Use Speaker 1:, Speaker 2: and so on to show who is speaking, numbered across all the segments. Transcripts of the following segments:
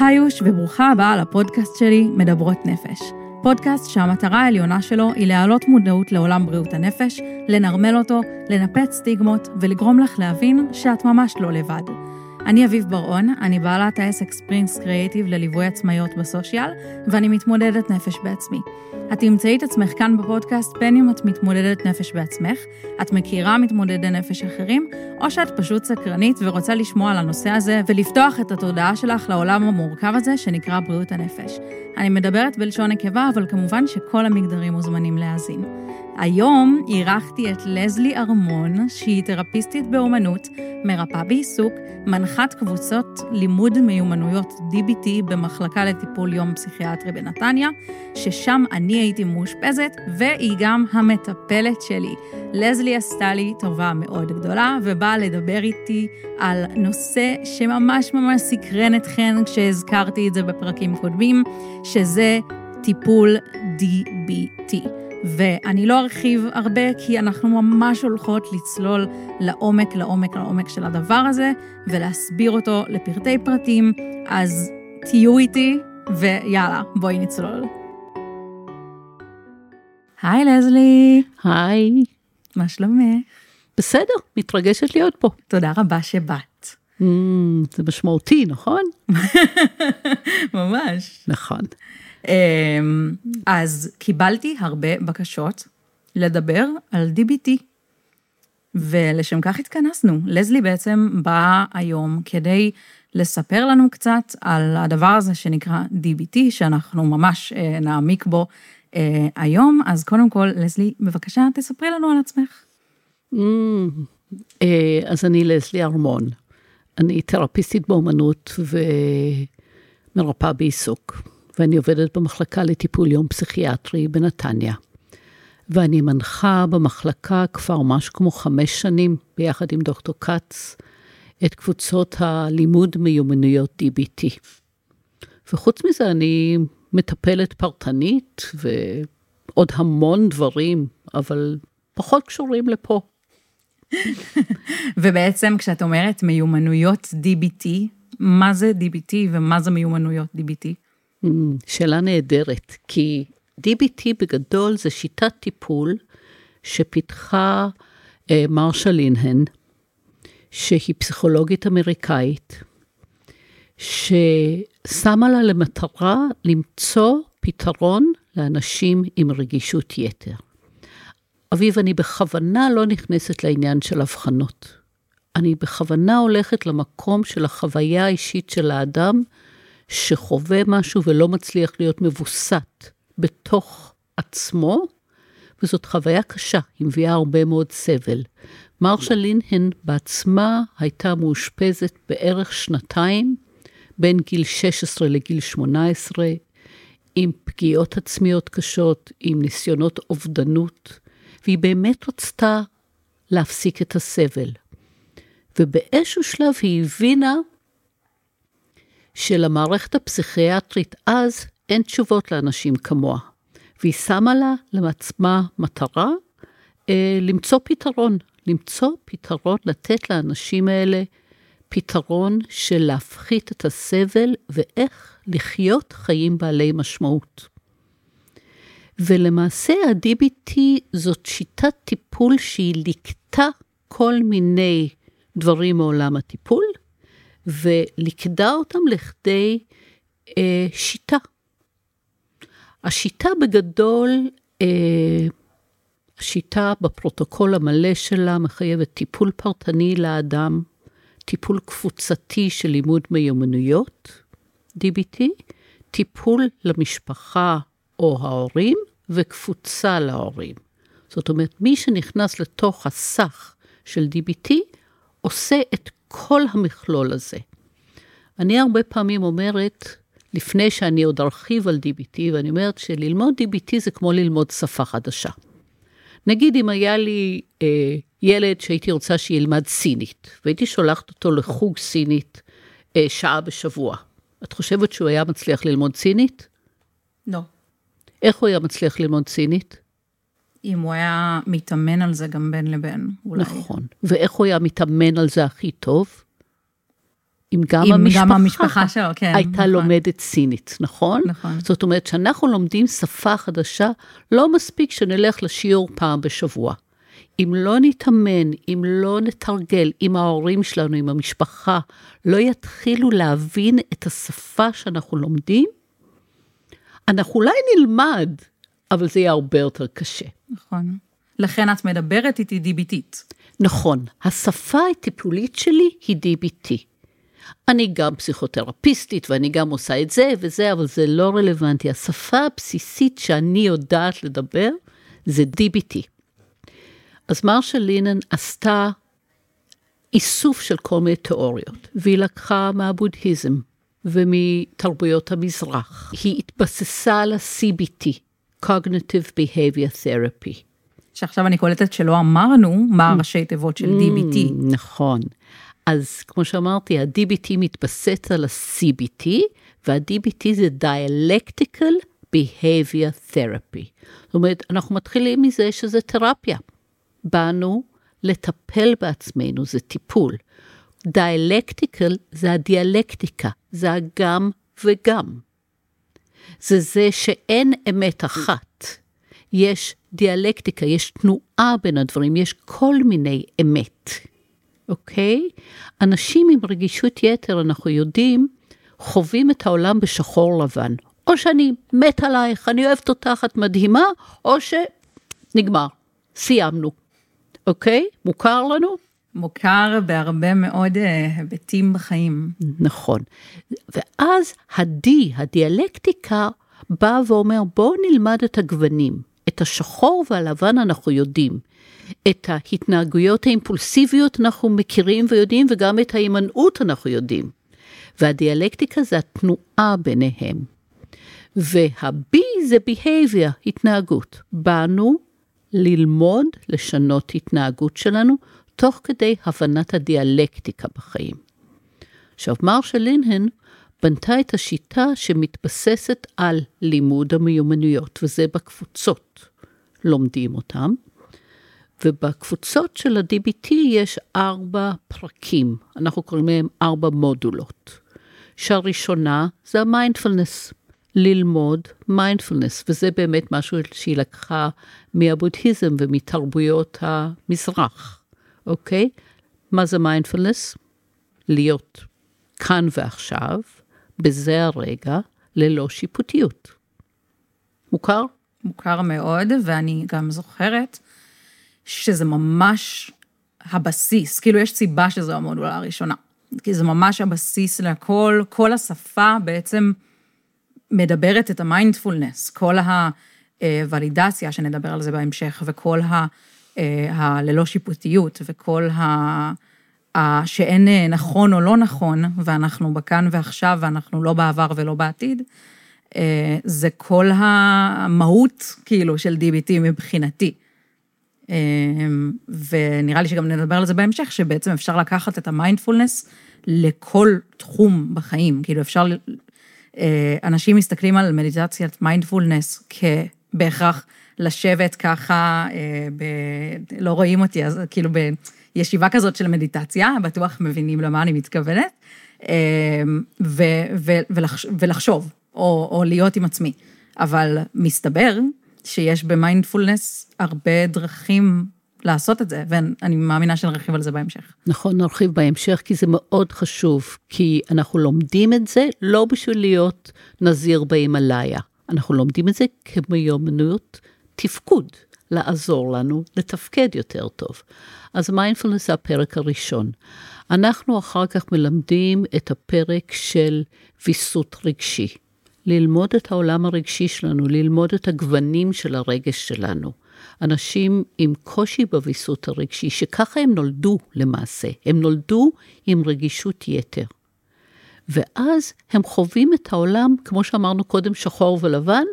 Speaker 1: היוש וברוכה הבאה לפודקאסט שלי, מדברות נפש. פודקאסט שהמטרה העליונה שלו היא להעלות מודעות לעולם בריאות הנפש, לנרמל אותו, לנפץ סטיגמות ולגרום לך להבין שאת ממש לא לבד. אני אביב בר-און, אני בעלת העסק ספרינגס קריאיטיב לליווי עצמאיות בסושיאל, ואני מתמודדת נפש בעצמי. את תמצאי את עצמך כאן בפודקאסט בין אם את מתמודדת נפש בעצמך, את מכירה מתמודדי נפש אחרים, או שאת פשוט סקרנית ורוצה לשמוע על הנושא הזה ולפתוח את התודעה שלך לעולם המורכב הזה שנקרא בריאות הנפש. אני מדברת בלשון נקבה, אבל כמובן שכל המגדרים מוזמנים להאזין. היום אירחתי את לזלי ארמון, שהיא תרפיסטית באומנות, מרפאה בעיסוק, מנחת קבוצות לימוד מיומנויות DBT במחלקה לטיפול יום פסיכיאטרי בנתניה, ששם אני הייתי מאושפזת, והיא גם המטפלת שלי. לזלי עשתה לי טובה מאוד גדולה, ובאה לדבר איתי על נושא שממש ממש סקרן אתכן כשהזכרתי את זה בפרקים קודמים, שזה טיפול DBT. ואני לא ארחיב הרבה, כי אנחנו ממש הולכות לצלול לעומק, לעומק, לעומק של הדבר הזה, ולהסביר אותו לפרטי פרטים, אז תהיו איתי, ויאללה, בואי נצלול. היי לזלי.
Speaker 2: היי.
Speaker 1: מה שלומך?
Speaker 2: בסדר, מתרגשת להיות פה.
Speaker 1: תודה רבה שבאת.
Speaker 2: Mm, זה משמעותי, נכון?
Speaker 1: ממש.
Speaker 2: נכון.
Speaker 1: אמ, אז קיבלתי הרבה בקשות לדבר על DBT, ולשם כך התכנסנו. לזלי בעצם באה היום כדי לספר לנו קצת על הדבר הזה שנקרא DBT, שאנחנו ממש אה, נעמיק בו אה, היום. אז קודם כל, לזלי, בבקשה, תספרי לנו על עצמך.
Speaker 2: Mm, אה, אז אני לזלי ארמון. אני תרפיסטית באומנות ומרפאה בעיסוק. ואני עובדת במחלקה לטיפול יום פסיכיאטרי בנתניה. ואני מנחה במחלקה כבר משהו כמו חמש שנים, ביחד עם דוקטור כץ, את קבוצות הלימוד מיומנויות DBT. וחוץ מזה, אני מטפלת פרטנית ועוד המון דברים, אבל פחות קשורים לפה.
Speaker 1: ובעצם כשאת אומרת מיומנויות DBT, מה זה DBT ומה זה מיומנויות DBT?
Speaker 2: שאלה נהדרת, כי DBT בגדול זה שיטת טיפול שפיתחה אה, מרשה לינהן, שהיא פסיכולוגית אמריקאית, ששמה לה למטרה למצוא פתרון לאנשים עם רגישות יתר. אביב, אני בכוונה לא נכנסת לעניין של הבחנות. אני בכוונה הולכת למקום של החוויה האישית של האדם, שחווה משהו ולא מצליח להיות מבוסת בתוך עצמו, וזאת חוויה קשה, היא מביאה הרבה מאוד סבל. מרשה לינהן בעצמה הייתה מאושפזת בערך שנתיים, בין גיל 16 לגיל 18, עם פגיעות עצמיות קשות, עם ניסיונות אובדנות, והיא באמת רצתה להפסיק את הסבל. ובאיזשהו שלב היא הבינה שלמערכת הפסיכיאטרית אז אין תשובות לאנשים כמוה. והיא שמה לה לעצמה מטרה אה, למצוא פתרון, למצוא פתרון, לתת לאנשים האלה פתרון של להפחית את הסבל ואיך לחיות חיים בעלי משמעות. ולמעשה ה-DBT זאת שיטת טיפול שהיא ליקטה כל מיני דברים מעולם הטיפול, ולכדה אותם לכדי אה, שיטה. השיטה בגדול, אה, השיטה בפרוטוקול המלא שלה מחייבת טיפול פרטני לאדם, טיפול קבוצתי של לימוד מיומנויות, DBT, טיפול למשפחה או ההורים וקבוצה להורים. זאת אומרת, מי שנכנס לתוך הסך של DBT עושה את כל המכלול הזה. אני הרבה פעמים אומרת, לפני שאני עוד ארחיב על DBT, ואני אומרת שללמוד DBT זה כמו ללמוד שפה חדשה. נגיד אם היה לי אה, ילד שהייתי רוצה שילמד סינית, והייתי שולחת אותו לחוג סינית אה, שעה בשבוע, את חושבת שהוא היה מצליח ללמוד סינית?
Speaker 1: לא.
Speaker 2: איך הוא היה מצליח ללמוד סינית?
Speaker 1: אם הוא היה מתאמן על זה גם בין לבין, אולי.
Speaker 2: נכון. ואיך הוא היה מתאמן על זה הכי טוב? אם גם
Speaker 1: אם
Speaker 2: המשפחה,
Speaker 1: גם המשפחה שלו, כן,
Speaker 2: הייתה
Speaker 1: נכון.
Speaker 2: לומדת סינית, נכון?
Speaker 1: נכון.
Speaker 2: זאת אומרת, כשאנחנו לומדים שפה חדשה, לא מספיק שנלך לשיעור פעם בשבוע. אם לא נתאמן, אם לא נתרגל, אם ההורים שלנו, אם המשפחה, לא יתחילו להבין את השפה שאנחנו לומדים, אנחנו אולי נלמד, אבל זה יהיה הרבה יותר קשה.
Speaker 1: נכון. לכן את מדברת איתי דיביטית.
Speaker 2: נכון, השפה הטיפולית שלי היא DBT. אני גם פסיכותרפיסטית ואני גם עושה את זה וזה, אבל זה לא רלוונטי. השפה הבסיסית שאני יודעת לדבר זה DBT. אז מרשה לינן עשתה איסוף של כל מיני תיאוריות, והיא לקחה מהבודהיזם ומתרבויות המזרח. היא התבססה על ה-CBT, Cognitive Behavior Therapy.
Speaker 1: שעכשיו אני קולטת שלא אמרנו מה הראשי תיבות של DBT.
Speaker 2: Mm, נכון. אז כמו שאמרתי, ה-DBT מתבסס על ה-CBT, וה-DBT זה Dialectical Behavior Therapy. זאת אומרת, אנחנו מתחילים מזה שזה תרפיה. באנו לטפל בעצמנו, זה טיפול. דיאלקטיקל זה הדיאלקטיקה, זה הגם וגם. זה זה שאין אמת אחת. יש דיאלקטיקה, יש תנועה בין הדברים, יש כל מיני אמת, אוקיי? אנשים עם רגישות יתר, אנחנו יודעים, חווים את העולם בשחור לבן. או שאני מת עלייך, אני אוהבת אותך, את מדהימה, או שנגמר, סיימנו. אוקיי? מוכר לנו?
Speaker 1: מוכר בהרבה מאוד אה, היבטים בחיים.
Speaker 2: נכון. ואז ה-D, הדיאלקטיקה, בא ואומר, בואו נלמד את הגוונים. את השחור והלבן אנחנו יודעים. את ההתנהגויות האימפולסיביות אנחנו מכירים ויודעים, וגם את ההימנעות אנחנו יודעים. והדיאלקטיקה זה התנועה ביניהם. וה-B זה behavior, התנהגות. באנו ללמוד לשנות התנהגות שלנו, תוך כדי הבנת הדיאלקטיקה בחיים. עכשיו, מרשה לינהן בנתה את השיטה שמתבססת על לימוד המיומנויות, וזה בקבוצות לומדים אותם. ובקבוצות של ה-DBT יש ארבע פרקים, אנחנו קוראים להם ארבע מודולות. שהראשונה זה המיינדפלנס, ללמוד מיינדפלנס, וזה באמת משהו שהיא לקחה מהבודהיזם ומתרבויות המזרח, אוקיי? מה זה מיינדפלנס? להיות כאן ועכשיו, בזה הרגע, ללא שיפוטיות. מוכר?
Speaker 1: מוכר מאוד, ואני גם זוכרת שזה ממש הבסיס, כאילו יש סיבה שזו המודולה הראשונה. כי זה ממש הבסיס לכל, כל השפה בעצם מדברת את המיינדפולנס, כל הוולידציה, שנדבר על זה בהמשך, וכל ה... הללא שיפוטיות, וכל ה... שאין נכון או לא נכון, ואנחנו בכאן ועכשיו, ואנחנו לא בעבר ולא בעתיד, זה כל המהות, כאילו, של DBT מבחינתי. ונראה לי שגם נדבר על זה בהמשך, שבעצם אפשר לקחת את המיינדפולנס לכל תחום בחיים. כאילו, אפשר אנשים מסתכלים על מדיטציית מיינדפולנס כבהכרח לשבת ככה, ב... לא רואים אותי, אז כאילו בישיבה כזאת של מדיטציה, בטוח מבינים למה אני מתכוונת, ו... ו... ולחש... ולחשוב, או, או להיות עם עצמי. אבל מסתבר שיש במיינדפולנס הרבה דרכים לעשות את זה, ואני מאמינה שנרחיב על זה בהמשך.
Speaker 2: נכון, נרחיב בהמשך, כי זה מאוד חשוב, כי אנחנו לומדים את זה לא בשביל להיות נזיר בהימאליה, אנחנו לומדים את זה כמיומנות תפקוד, לעזור לנו לתפקד יותר טוב. אז מיינדפולנס זה הפרק הראשון. אנחנו אחר כך מלמדים את הפרק של ויסות רגשי. ללמוד את העולם הרגשי שלנו, ללמוד את הגוונים של הרגש שלנו. אנשים עם קושי בוויסות הרגשי, שככה הם נולדו למעשה, הם נולדו עם רגישות יתר. ואז הם חווים את העולם, כמו שאמרנו קודם, שחור ולבן,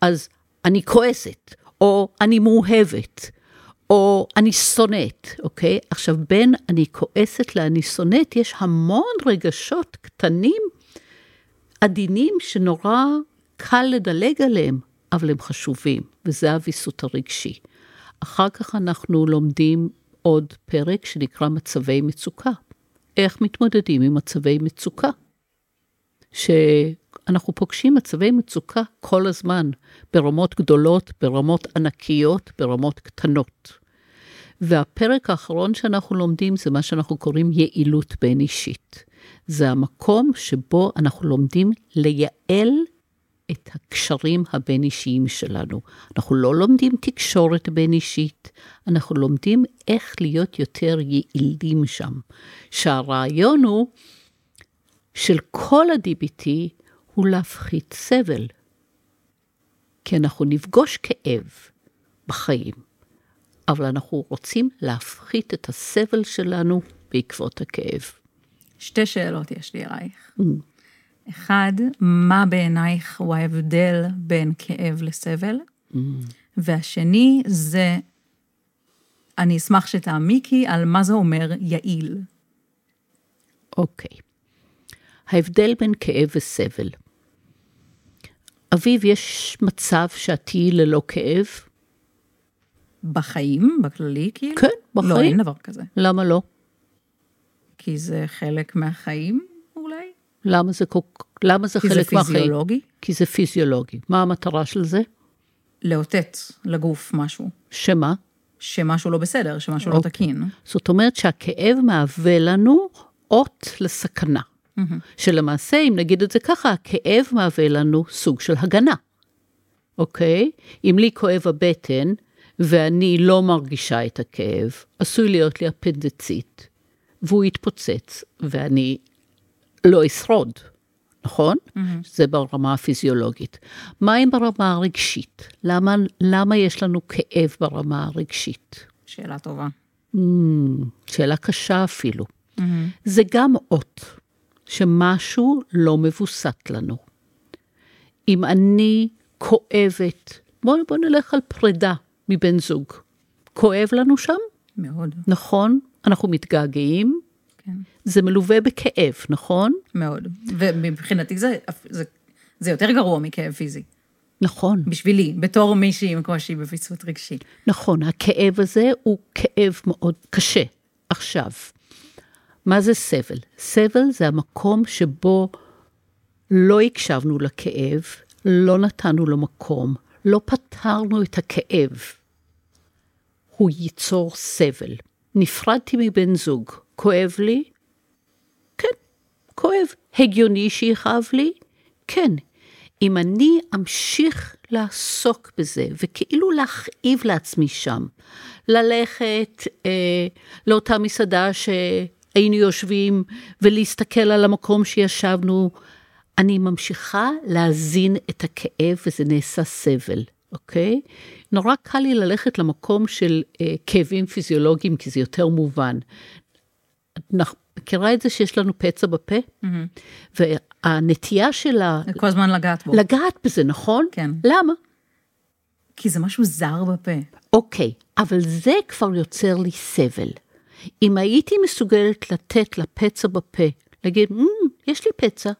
Speaker 2: אז אני כועסת, או אני מאוהבת, או אני שונאת, אוקיי? עכשיו, בין אני כועסת לאני שונאת, יש המון רגשות קטנים, עדינים, שנורא קל לדלג עליהם, אבל הם חשובים, וזה הוויסות הרגשי. אחר כך אנחנו לומדים עוד פרק שנקרא מצבי מצוקה. איך מתמודדים עם מצבי מצוקה. שאנחנו פוגשים מצבי מצוקה כל הזמן, ברמות גדולות, ברמות ענקיות, ברמות קטנות. והפרק האחרון שאנחנו לומדים זה מה שאנחנו קוראים יעילות בין אישית. זה המקום שבו אנחנו לומדים לייעל את הקשרים הבין-אישיים שלנו. אנחנו לא לומדים תקשורת בין-אישית, אנחנו לומדים איך להיות יותר יעילים שם. שהרעיון הוא של כל ה-DBT הוא להפחית סבל. כי אנחנו נפגוש כאב בחיים, אבל אנחנו רוצים להפחית את הסבל שלנו בעקבות הכאב.
Speaker 1: שתי שאלות יש לי אלייך. Mm. אחד, מה בעינייך הוא ההבדל בין כאב לסבל? Mm. והשני זה, אני אשמח שתעמיקי על מה זה אומר יעיל.
Speaker 2: אוקיי. Okay. ההבדל בין כאב וסבל. אביב, יש מצב שאת תהיי ללא כאב?
Speaker 1: בחיים, בכללי, כאילו?
Speaker 2: כן, בחיים.
Speaker 1: לא, אין דבר כזה.
Speaker 2: למה לא?
Speaker 1: כי זה חלק מהחיים, אולי?
Speaker 2: למה זה, למה זה חלק מהחיים?
Speaker 1: כי זה פיזיולוגי?
Speaker 2: כי זה פיזיולוגי. מה המטרה של זה?
Speaker 1: לאותת לגוף משהו.
Speaker 2: שמה?
Speaker 1: שמשהו לא בסדר, שמשהו לא אוקיי. לא תקין.
Speaker 2: זאת אומרת שהכאב מהווה לנו אות לסכנה. Mm-hmm. שלמעשה, אם נגיד את זה ככה, הכאב מהווה לנו סוג של הגנה, אוקיי? אם לי כואב הבטן ואני לא מרגישה את הכאב, עשוי להיות לי אפנדצית, והוא יתפוצץ, ואני לא אשרוד, נכון? Mm-hmm. זה ברמה הפיזיולוגית. מה אם ברמה הרגשית? למה, למה יש לנו כאב ברמה הרגשית?
Speaker 1: שאלה טובה.
Speaker 2: Mm, שאלה קשה אפילו. Mm-hmm. זה גם אות. שמשהו לא מבוסת לנו. אם אני כואבת, בואו בוא נלך על פרידה מבן זוג. כואב לנו שם?
Speaker 1: מאוד.
Speaker 2: נכון? אנחנו מתגעגעים. כן. זה מלווה בכאב, נכון?
Speaker 1: מאוד. ומבחינתי זה, זה, זה יותר גרוע מכאב פיזי.
Speaker 2: נכון.
Speaker 1: בשבילי, בתור מישהי עם קושי בוויסות רגשי.
Speaker 2: נכון, הכאב הזה הוא כאב מאוד קשה. עכשיו, מה זה סבל? סבל זה המקום שבו לא הקשבנו לכאב, לא נתנו לו מקום, לא פתרנו את הכאב. הוא ייצור סבל. נפרדתי מבן זוג, כואב לי? כן, כואב. הגיוני שיכאב לי? כן. אם אני אמשיך לעסוק בזה, וכאילו להכאיב לעצמי שם, ללכת אה, לאותה מסעדה ש... היינו יושבים ולהסתכל על המקום שישבנו. אני ממשיכה להזין את הכאב וזה נעשה סבל, אוקיי? נורא קל לי ללכת למקום של אה, כאבים פיזיולוגיים, כי זה יותר מובן. את מכירה את זה שיש לנו פצע בפה? Mm-hmm. והנטייה שלה...
Speaker 1: כל הזמן לגעת בו.
Speaker 2: לגעת בזה, נכון?
Speaker 1: כן.
Speaker 2: למה?
Speaker 1: כי זה משהו זר בפה.
Speaker 2: אוקיי, אבל זה כבר יוצר לי סבל. אם הייתי מסוגלת לתת לפצע בפה, להגיד, mm, יש לי פצע,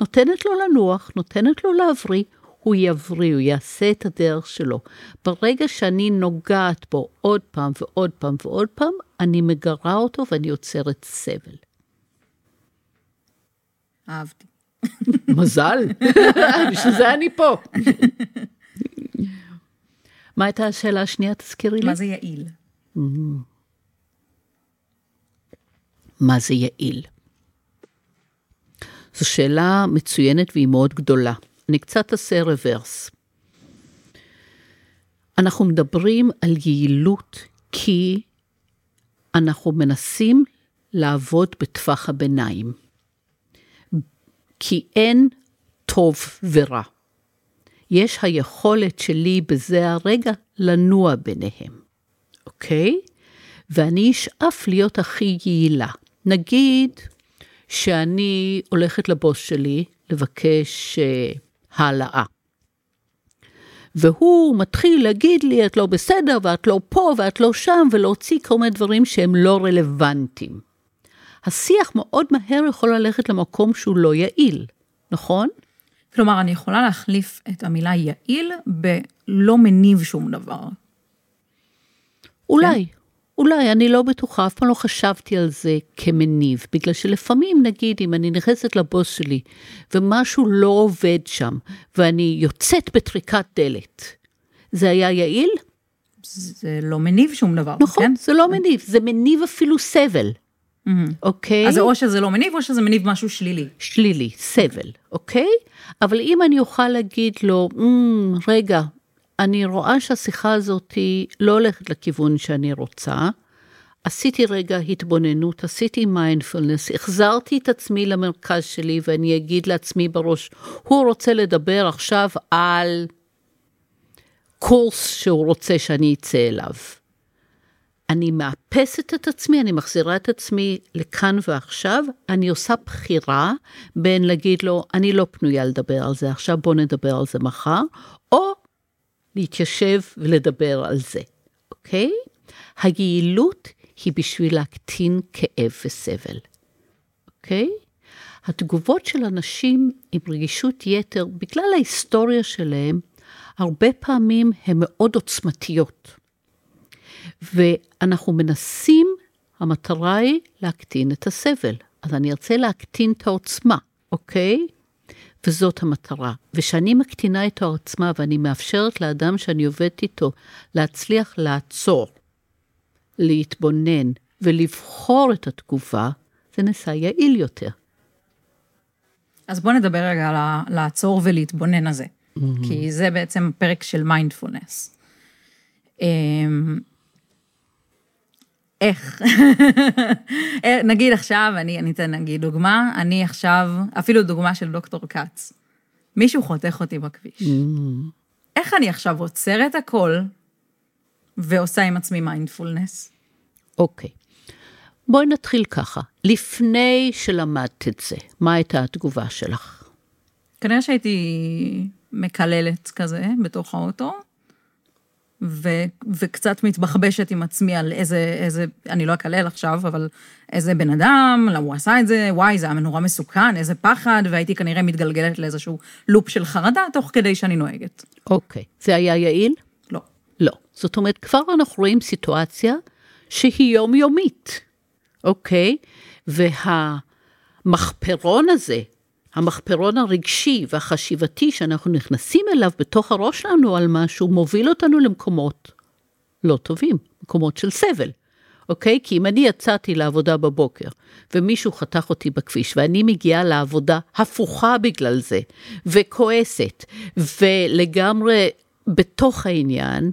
Speaker 2: נותנת לו לנוח, נותנת לו להבריא, הוא יבריא, הוא יעשה את הדרך שלו. ברגע שאני נוגעת בו עוד פעם ועוד פעם ועוד פעם, אני מגרה אותו ואני יוצרת סבל.
Speaker 1: אהבתי.
Speaker 2: מזל, בשביל זה אני פה. מה הייתה השאלה השנייה? תזכירי לי.
Speaker 1: מה זה יעיל?
Speaker 2: מה זה יעיל? זו שאלה מצוינת והיא מאוד גדולה. אני קצת אעשה רוורס. אנחנו מדברים על יעילות כי אנחנו מנסים לעבוד בטווח הביניים. כי אין טוב ורע. יש היכולת שלי בזה הרגע לנוע ביניהם, אוקיי? ואני אשאף להיות הכי יעילה. נגיד שאני הולכת לבוס שלי לבקש uh, העלאה. והוא מתחיל להגיד לי, את לא בסדר, ואת לא פה, ואת לא שם, ולהוציא כל מיני דברים שהם לא רלוונטיים. השיח מאוד מהר יכול ללכת למקום שהוא לא יעיל, נכון?
Speaker 1: כלומר, אני יכולה להחליף את המילה יעיל בלא מניב שום דבר.
Speaker 2: אולי, כן? אולי, אני לא בטוחה, אף פעם לא חשבתי על זה כמניב, בגלל שלפעמים, נגיד, אם אני נכנסת לבוס שלי ומשהו לא עובד שם, ואני יוצאת בטריקת דלת, זה היה יעיל?
Speaker 1: זה לא מניב שום דבר,
Speaker 2: נכון,
Speaker 1: כן?
Speaker 2: זה לא מניב, זה מניב אפילו סבל,
Speaker 1: מהמם.
Speaker 2: אוקיי?
Speaker 1: אז זה או שזה לא מניב או שזה מניב משהו שלילי.
Speaker 2: שלילי, סבל, אוקיי? אבל אם אני אוכל להגיד לו, "מ, רגע, אני רואה שהשיחה הזאת היא לא הולכת לכיוון שאני רוצה, עשיתי רגע התבוננות, עשיתי מיינדפולנס, החזרתי את עצמי למרכז שלי ואני אגיד לעצמי בראש, הוא רוצה לדבר עכשיו על קורס שהוא רוצה שאני אצא אליו. אני מאפסת את עצמי, אני מחזירה את עצמי לכאן ועכשיו, אני עושה בחירה בין להגיד לו, אני לא פנויה לדבר על זה עכשיו, בוא נדבר על זה מחר, או להתיישב ולדבר על זה, אוקיי? היעילות היא בשביל להקטין כאב וסבל, אוקיי? התגובות של אנשים עם רגישות יתר, בגלל ההיסטוריה שלהם, הרבה פעמים הן מאוד עוצמתיות. ואנחנו מנסים, המטרה היא להקטין את הסבל. אז אני ארצה להקטין את העוצמה, אוקיי? וזאת המטרה. וכשאני מקטינה את העוצמה ואני מאפשרת לאדם שאני עובדת איתו להצליח לעצור, להתבונן ולבחור את התגובה, זה נעשה יעיל יותר.
Speaker 1: אז בוא נדבר רגע על ה- לעצור ולהתבונן הזה, כי זה בעצם פרק של מיינדפולנס. איך? אה, נגיד עכשיו, אני אני אתן נגיד דוגמה, אני עכשיו, אפילו דוגמה של דוקטור כץ. מישהו חותך אותי בכביש. איך אני עכשיו עוצרת הכל ועושה עם עצמי מיינדפולנס?
Speaker 2: אוקיי. בואי נתחיל ככה. לפני שלמדת את זה, מה הייתה התגובה שלך?
Speaker 1: כנראה שהייתי מקללת כזה בתוך האוטו, ו, וקצת מתבחבשת עם עצמי על איזה, איזה, אני לא אקלל עכשיו, אבל איזה בן אדם, למה הוא עשה את זה, וואי, זה היה נורא מסוכן, איזה פחד, והייתי כנראה מתגלגלת לאיזשהו לופ של חרדה תוך כדי שאני נוהגת.
Speaker 2: אוקיי. זה היה יעיל?
Speaker 1: לא.
Speaker 2: לא. זאת אומרת, כבר אנחנו רואים סיטואציה שהיא יומיומית, אוקיי? והמחפרון הזה, המחפרון הרגשי והחשיבתי שאנחנו נכנסים אליו בתוך הראש שלנו על משהו, מוביל אותנו למקומות לא טובים, מקומות של סבל. אוקיי? כי אם אני יצאתי לעבודה בבוקר, ומישהו חתך אותי בכביש, ואני מגיעה לעבודה הפוכה בגלל זה, וכועסת, ולגמרי בתוך העניין,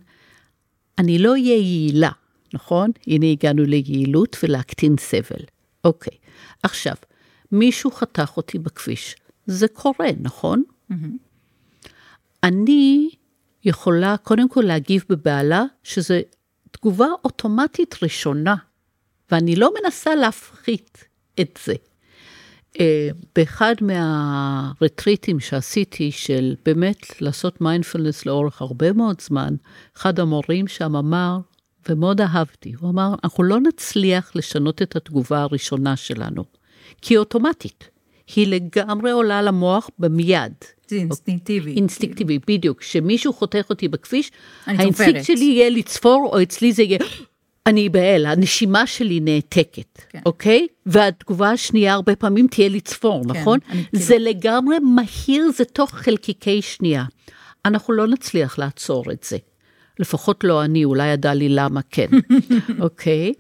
Speaker 2: אני לא אהיה יעילה, נכון? הנה הגענו ליעילות ולהקטין סבל. אוקיי, עכשיו, מישהו חתך אותי בכביש, זה קורה, נכון? אני יכולה קודם כל להגיב בבהלה, שזו תגובה אוטומטית ראשונה, ואני לא מנסה להפחית את זה. אה, באחד מהרטריטים שעשיתי, של באמת לעשות מיינדפלנס לאורך הרבה מאוד זמן, אחד המורים שם אמר, ומאוד אהבתי, הוא אמר, אנחנו לא נצליח לשנות את התגובה הראשונה שלנו, כי היא אוטומטית. היא לגמרי עולה למוח במיידי.
Speaker 1: זה אינסטינקטיבי.
Speaker 2: אינסטינקטיבי, בדיוק. כשמישהו חותך אותי בכביש, האינסטינקט. שלי יהיה לצפור, או אצלי זה יהיה, אני בהל, הנשימה שלי נעתקת,
Speaker 1: כן.
Speaker 2: אוקיי? והתגובה השנייה הרבה פעמים תהיה לצפור, נכון?
Speaker 1: אני
Speaker 2: זה לגמרי מהיר, זה תוך חלקיקי שנייה. אנחנו לא נצליח לעצור את זה. לפחות לא אני, אולי ידע לי למה כן, אוקיי?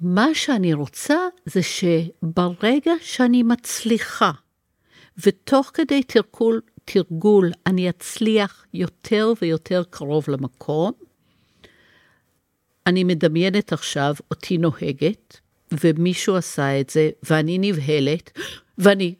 Speaker 2: מה שאני רוצה זה שברגע שאני מצליחה, ותוך כדי תרגול, תרגול אני אצליח יותר ויותר קרוב למקום, אני מדמיינת עכשיו אותי נוהגת, ומישהו עשה את זה, ואני נבהלת, ואני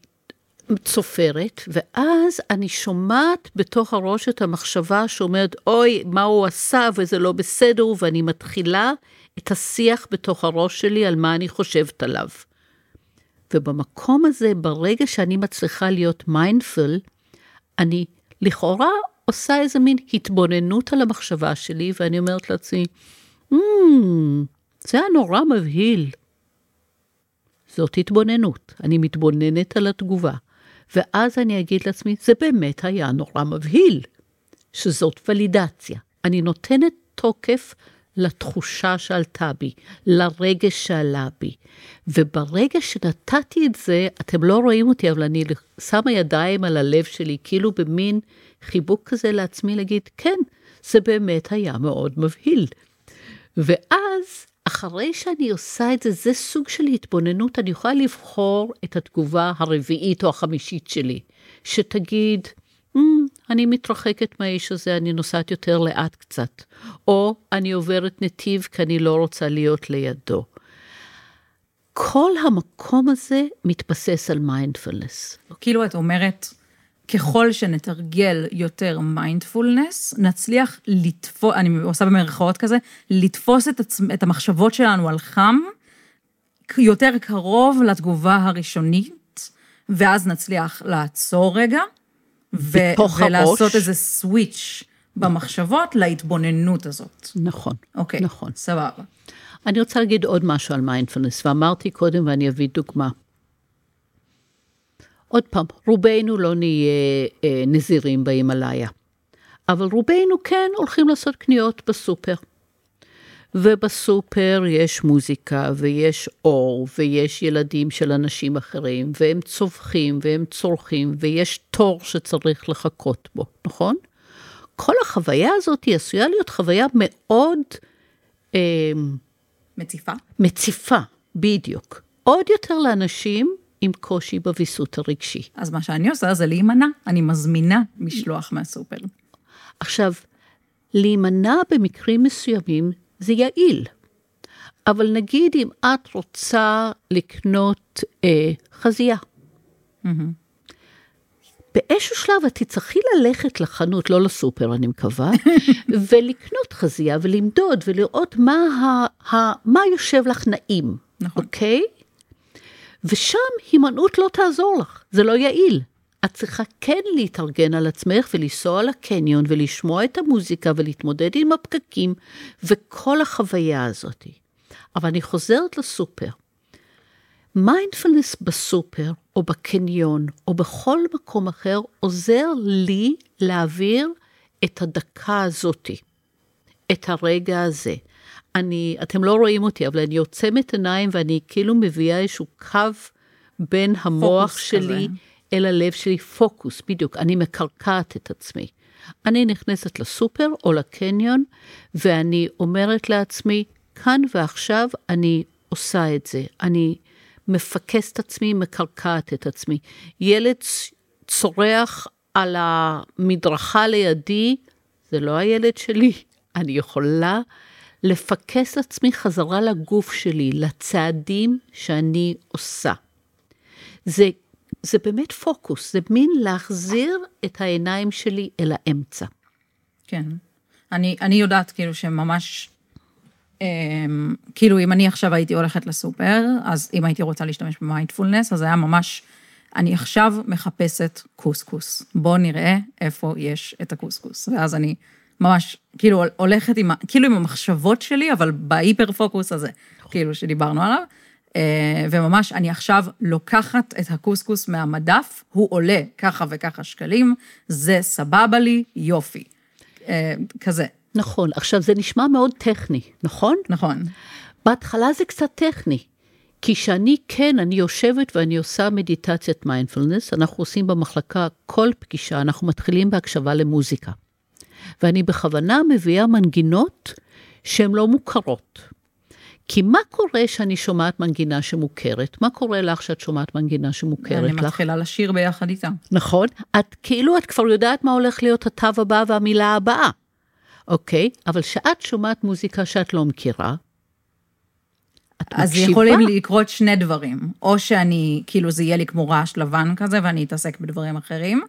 Speaker 2: צופרת, ואז אני שומעת בתוך הראש את המחשבה שאומרת, אוי, מה הוא עשה וזה לא בסדר, ואני מתחילה את השיח בתוך הראש שלי על מה אני חושבת עליו. ובמקום הזה, ברגע שאני מצליחה להיות מיינדפול, אני לכאורה עושה איזה מין התבוננות על המחשבה שלי, ואני אומרת לעצמי, mm, זה היה נורא מבהיל. זאת התבוננות, אני מתבוננת על התגובה. ואז אני אגיד לעצמי, זה באמת היה נורא מבהיל, שזאת ולידציה. אני נותנת תוקף לתחושה שעלתה בי, לרגש שעלה בי. וברגע שנתתי את זה, אתם לא רואים אותי, אבל אני שמה ידיים על הלב שלי, כאילו במין חיבוק כזה לעצמי, להגיד, כן, זה באמת היה מאוד מבהיל. ואז, אחרי שאני עושה את זה, זה סוג של התבוננות, אני יכולה לבחור את התגובה הרביעית או החמישית שלי, שתגיד, mm, אני מתרחקת מהאיש הזה, אני נוסעת יותר לאט קצת, או אני עוברת נתיב כי אני לא רוצה להיות לידו. כל המקום הזה מתבסס על מיינדפולנס.
Speaker 1: כאילו את אומרת, ככל שנתרגל יותר מיינדפולנס, נצליח לתפוס, אני עושה במרכאות כזה, לתפוס את, עצ... את המחשבות שלנו על חם יותר קרוב לתגובה הראשונית, ואז נצליח לעצור רגע, ו... ולעשות הראש. איזה סוויץ' במחשבות להתבוננות הזאת.
Speaker 2: נכון,
Speaker 1: אוקיי,
Speaker 2: נכון.
Speaker 1: סבבה.
Speaker 2: אני רוצה להגיד עוד משהו על מיינדפולנס, ואמרתי קודם ואני אביא דוגמה. עוד פעם, רובנו לא נהיה אה, נזירים בהימאליה, אבל רובנו כן הולכים לעשות קניות בסופר. ובסופר יש מוזיקה ויש אור ויש ילדים של אנשים אחרים והם צווחים והם צורכים ויש תור שצריך לחכות בו, נכון? כל החוויה הזאת היא עשויה להיות חוויה מאוד... אה,
Speaker 1: מציפה?
Speaker 2: מציפה, בדיוק. עוד יותר לאנשים עם קושי בוויסות הרגשי.
Speaker 1: אז מה שאני עושה זה להימנע, אני מזמינה משלוח מהסופר.
Speaker 2: עכשיו, להימנע במקרים מסוימים זה יעיל. אבל נגיד אם את רוצה לקנות אה, חזייה. Mm-hmm. באיזשהו שלב את תצטרכי ללכת לחנות, לא לסופר אני מקווה, ולקנות חזייה ולמדוד ולראות מה, ה, ה, מה יושב לך נעים, נכון. אוקיי? ושם הימנעות לא תעזור לך, זה לא יעיל. את צריכה כן להתארגן על עצמך ולנסוע לקניון ולשמוע את המוזיקה ולהתמודד עם הפקקים וכל החוויה הזאת. אבל אני חוזרת לסופר. מיינדפלנס בסופר או בקניון או בכל מקום אחר עוזר לי להעביר את הדקה הזאתי, את הרגע הזה. אני, אתם לא רואים אותי, אבל אני עוצמת עיניים ואני כאילו מביאה איזשהו קו בין המוח שלי כזה. אל הלב שלי, פוקוס, בדיוק, אני מקרקעת את עצמי. אני נכנסת לסופר או לקניון, ואני אומרת לעצמי, כאן ועכשיו אני עושה את זה. אני מפקס את עצמי, מקרקעת את עצמי. ילד צורח על המדרכה לידי, זה לא הילד שלי. אני יכולה לפקס עצמי חזרה לגוף שלי, לצעדים שאני עושה. זה, זה באמת פוקוס, זה מין להחזיר את העיניים שלי אל האמצע.
Speaker 1: כן. אני, אני יודעת כאילו שממש, אה, כאילו אם אני עכשיו הייתי הולכת לסופר, אז אם הייתי רוצה להשתמש במיינדפולנס, אז היה ממש, אני עכשיו מחפשת קוסקוס. בואו נראה איפה יש את הקוסקוס. ואז אני ממש, כאילו, הולכת עם, כאילו עם המחשבות שלי, אבל בהיפר פוקוס הזה, כאילו, שדיברנו עליו. אה, וממש, אני עכשיו לוקחת את הקוסקוס מהמדף, הוא עולה ככה וככה שקלים, זה סבבה לי, יופי. אה, כזה.
Speaker 2: נכון. עכשיו, זה נשמע מאוד טכני, נכון?
Speaker 1: נכון.
Speaker 2: בהתחלה זה קצת טכני. כי שאני כן, אני יושבת ואני עושה מדיטציית מיינדפולנס, אנחנו עושים במחלקה כל פגישה, אנחנו מתחילים בהקשבה למוזיקה. ואני בכוונה מביאה מנגינות שהן לא מוכרות. כי מה קורה שאני שומעת מנגינה שמוכרת? מה קורה לך שאת שומעת מנגינה שמוכרת
Speaker 1: אני
Speaker 2: לך?
Speaker 1: אני מתחילה לשיר ביחד איתה.
Speaker 2: נכון. את כאילו, את כבר יודעת מה הולך להיות התו הבא והמילה הבאה, אוקיי? אבל כשאת שומעת מוזיקה שאת לא מכירה,
Speaker 1: את אז מקשיבה? אז יכולים לקרות שני דברים. או שאני, כאילו זה יהיה לי כמו רעש לבן כזה ואני אתעסק בדברים אחרים,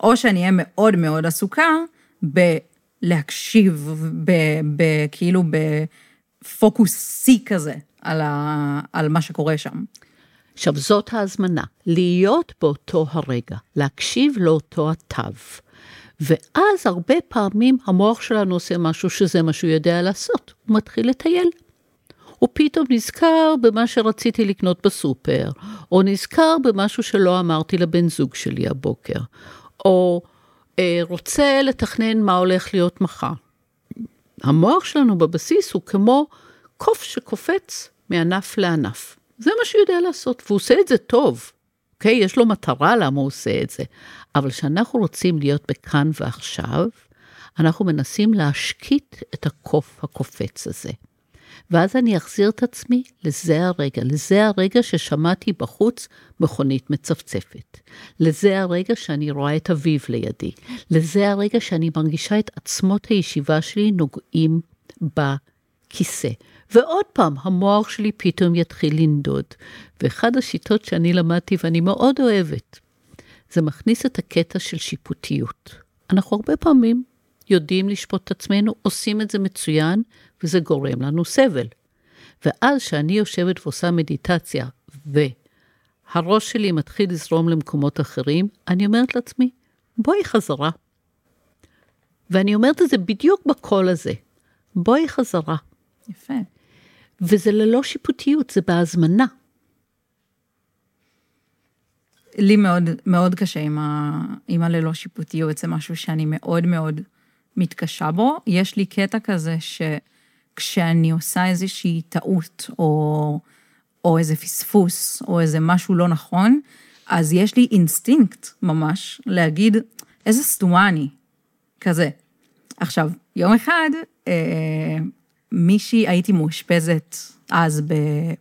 Speaker 1: או שאני אהיה מאוד מאוד עסוקה בלהקשיב, ב, ב, כאילו בפוקוס שיא כזה על, ה, על מה שקורה שם.
Speaker 2: עכשיו, זאת ההזמנה, להיות באותו הרגע, להקשיב לאותו התו. ואז הרבה פעמים המוח שלנו עושה משהו שזה מה שהוא יודע לעשות, הוא מתחיל לטייל. הוא פתאום נזכר במה שרציתי לקנות בסופר, או נזכר במשהו שלא אמרתי לבן זוג שלי הבוקר, או אה, רוצה לתכנן מה הולך להיות מחר. המוח שלנו בבסיס הוא כמו קוף שקופץ מענף לענף. זה מה שהוא יודע לעשות, והוא עושה את זה טוב. אוקיי? יש לו מטרה למה הוא עושה את זה. אבל כשאנחנו רוצים להיות בכאן ועכשיו, אנחנו מנסים להשקיט את הקוף הקופץ הזה. ואז אני אחזיר את עצמי לזה הרגע, לזה הרגע ששמעתי בחוץ מכונית מצפצפת. לזה הרגע שאני רואה את אביו לידי. לזה הרגע שאני מרגישה את עצמות הישיבה שלי נוגעים בכיסא. ועוד פעם, המוח שלי פתאום יתחיל לנדוד. ואחד השיטות שאני למדתי ואני מאוד אוהבת, זה מכניס את הקטע של שיפוטיות. אנחנו הרבה פעמים יודעים לשפוט את עצמנו, עושים את זה מצוין, וזה גורם לנו סבל. ואז כשאני יושבת ועושה מדיטציה, והראש שלי מתחיל לזרום למקומות אחרים, אני אומרת לעצמי, בואי חזרה. ואני אומרת את זה בדיוק בקול הזה, בואי חזרה.
Speaker 1: יפה.
Speaker 2: וזה ללא שיפוטיות, זה בהזמנה.
Speaker 1: לי מאוד, מאוד קשה עם, ה, עם הללא שיפוטיות, זה משהו שאני מאוד מאוד מתקשה בו. יש לי קטע כזה שכשאני עושה איזושהי טעות, או, או איזה פספוס, או איזה משהו לא נכון, אז יש לי אינסטינקט ממש להגיד, איזה סתומה אני, כזה. עכשיו, יום אחד, אה, מישהי, הייתי מאושפזת אז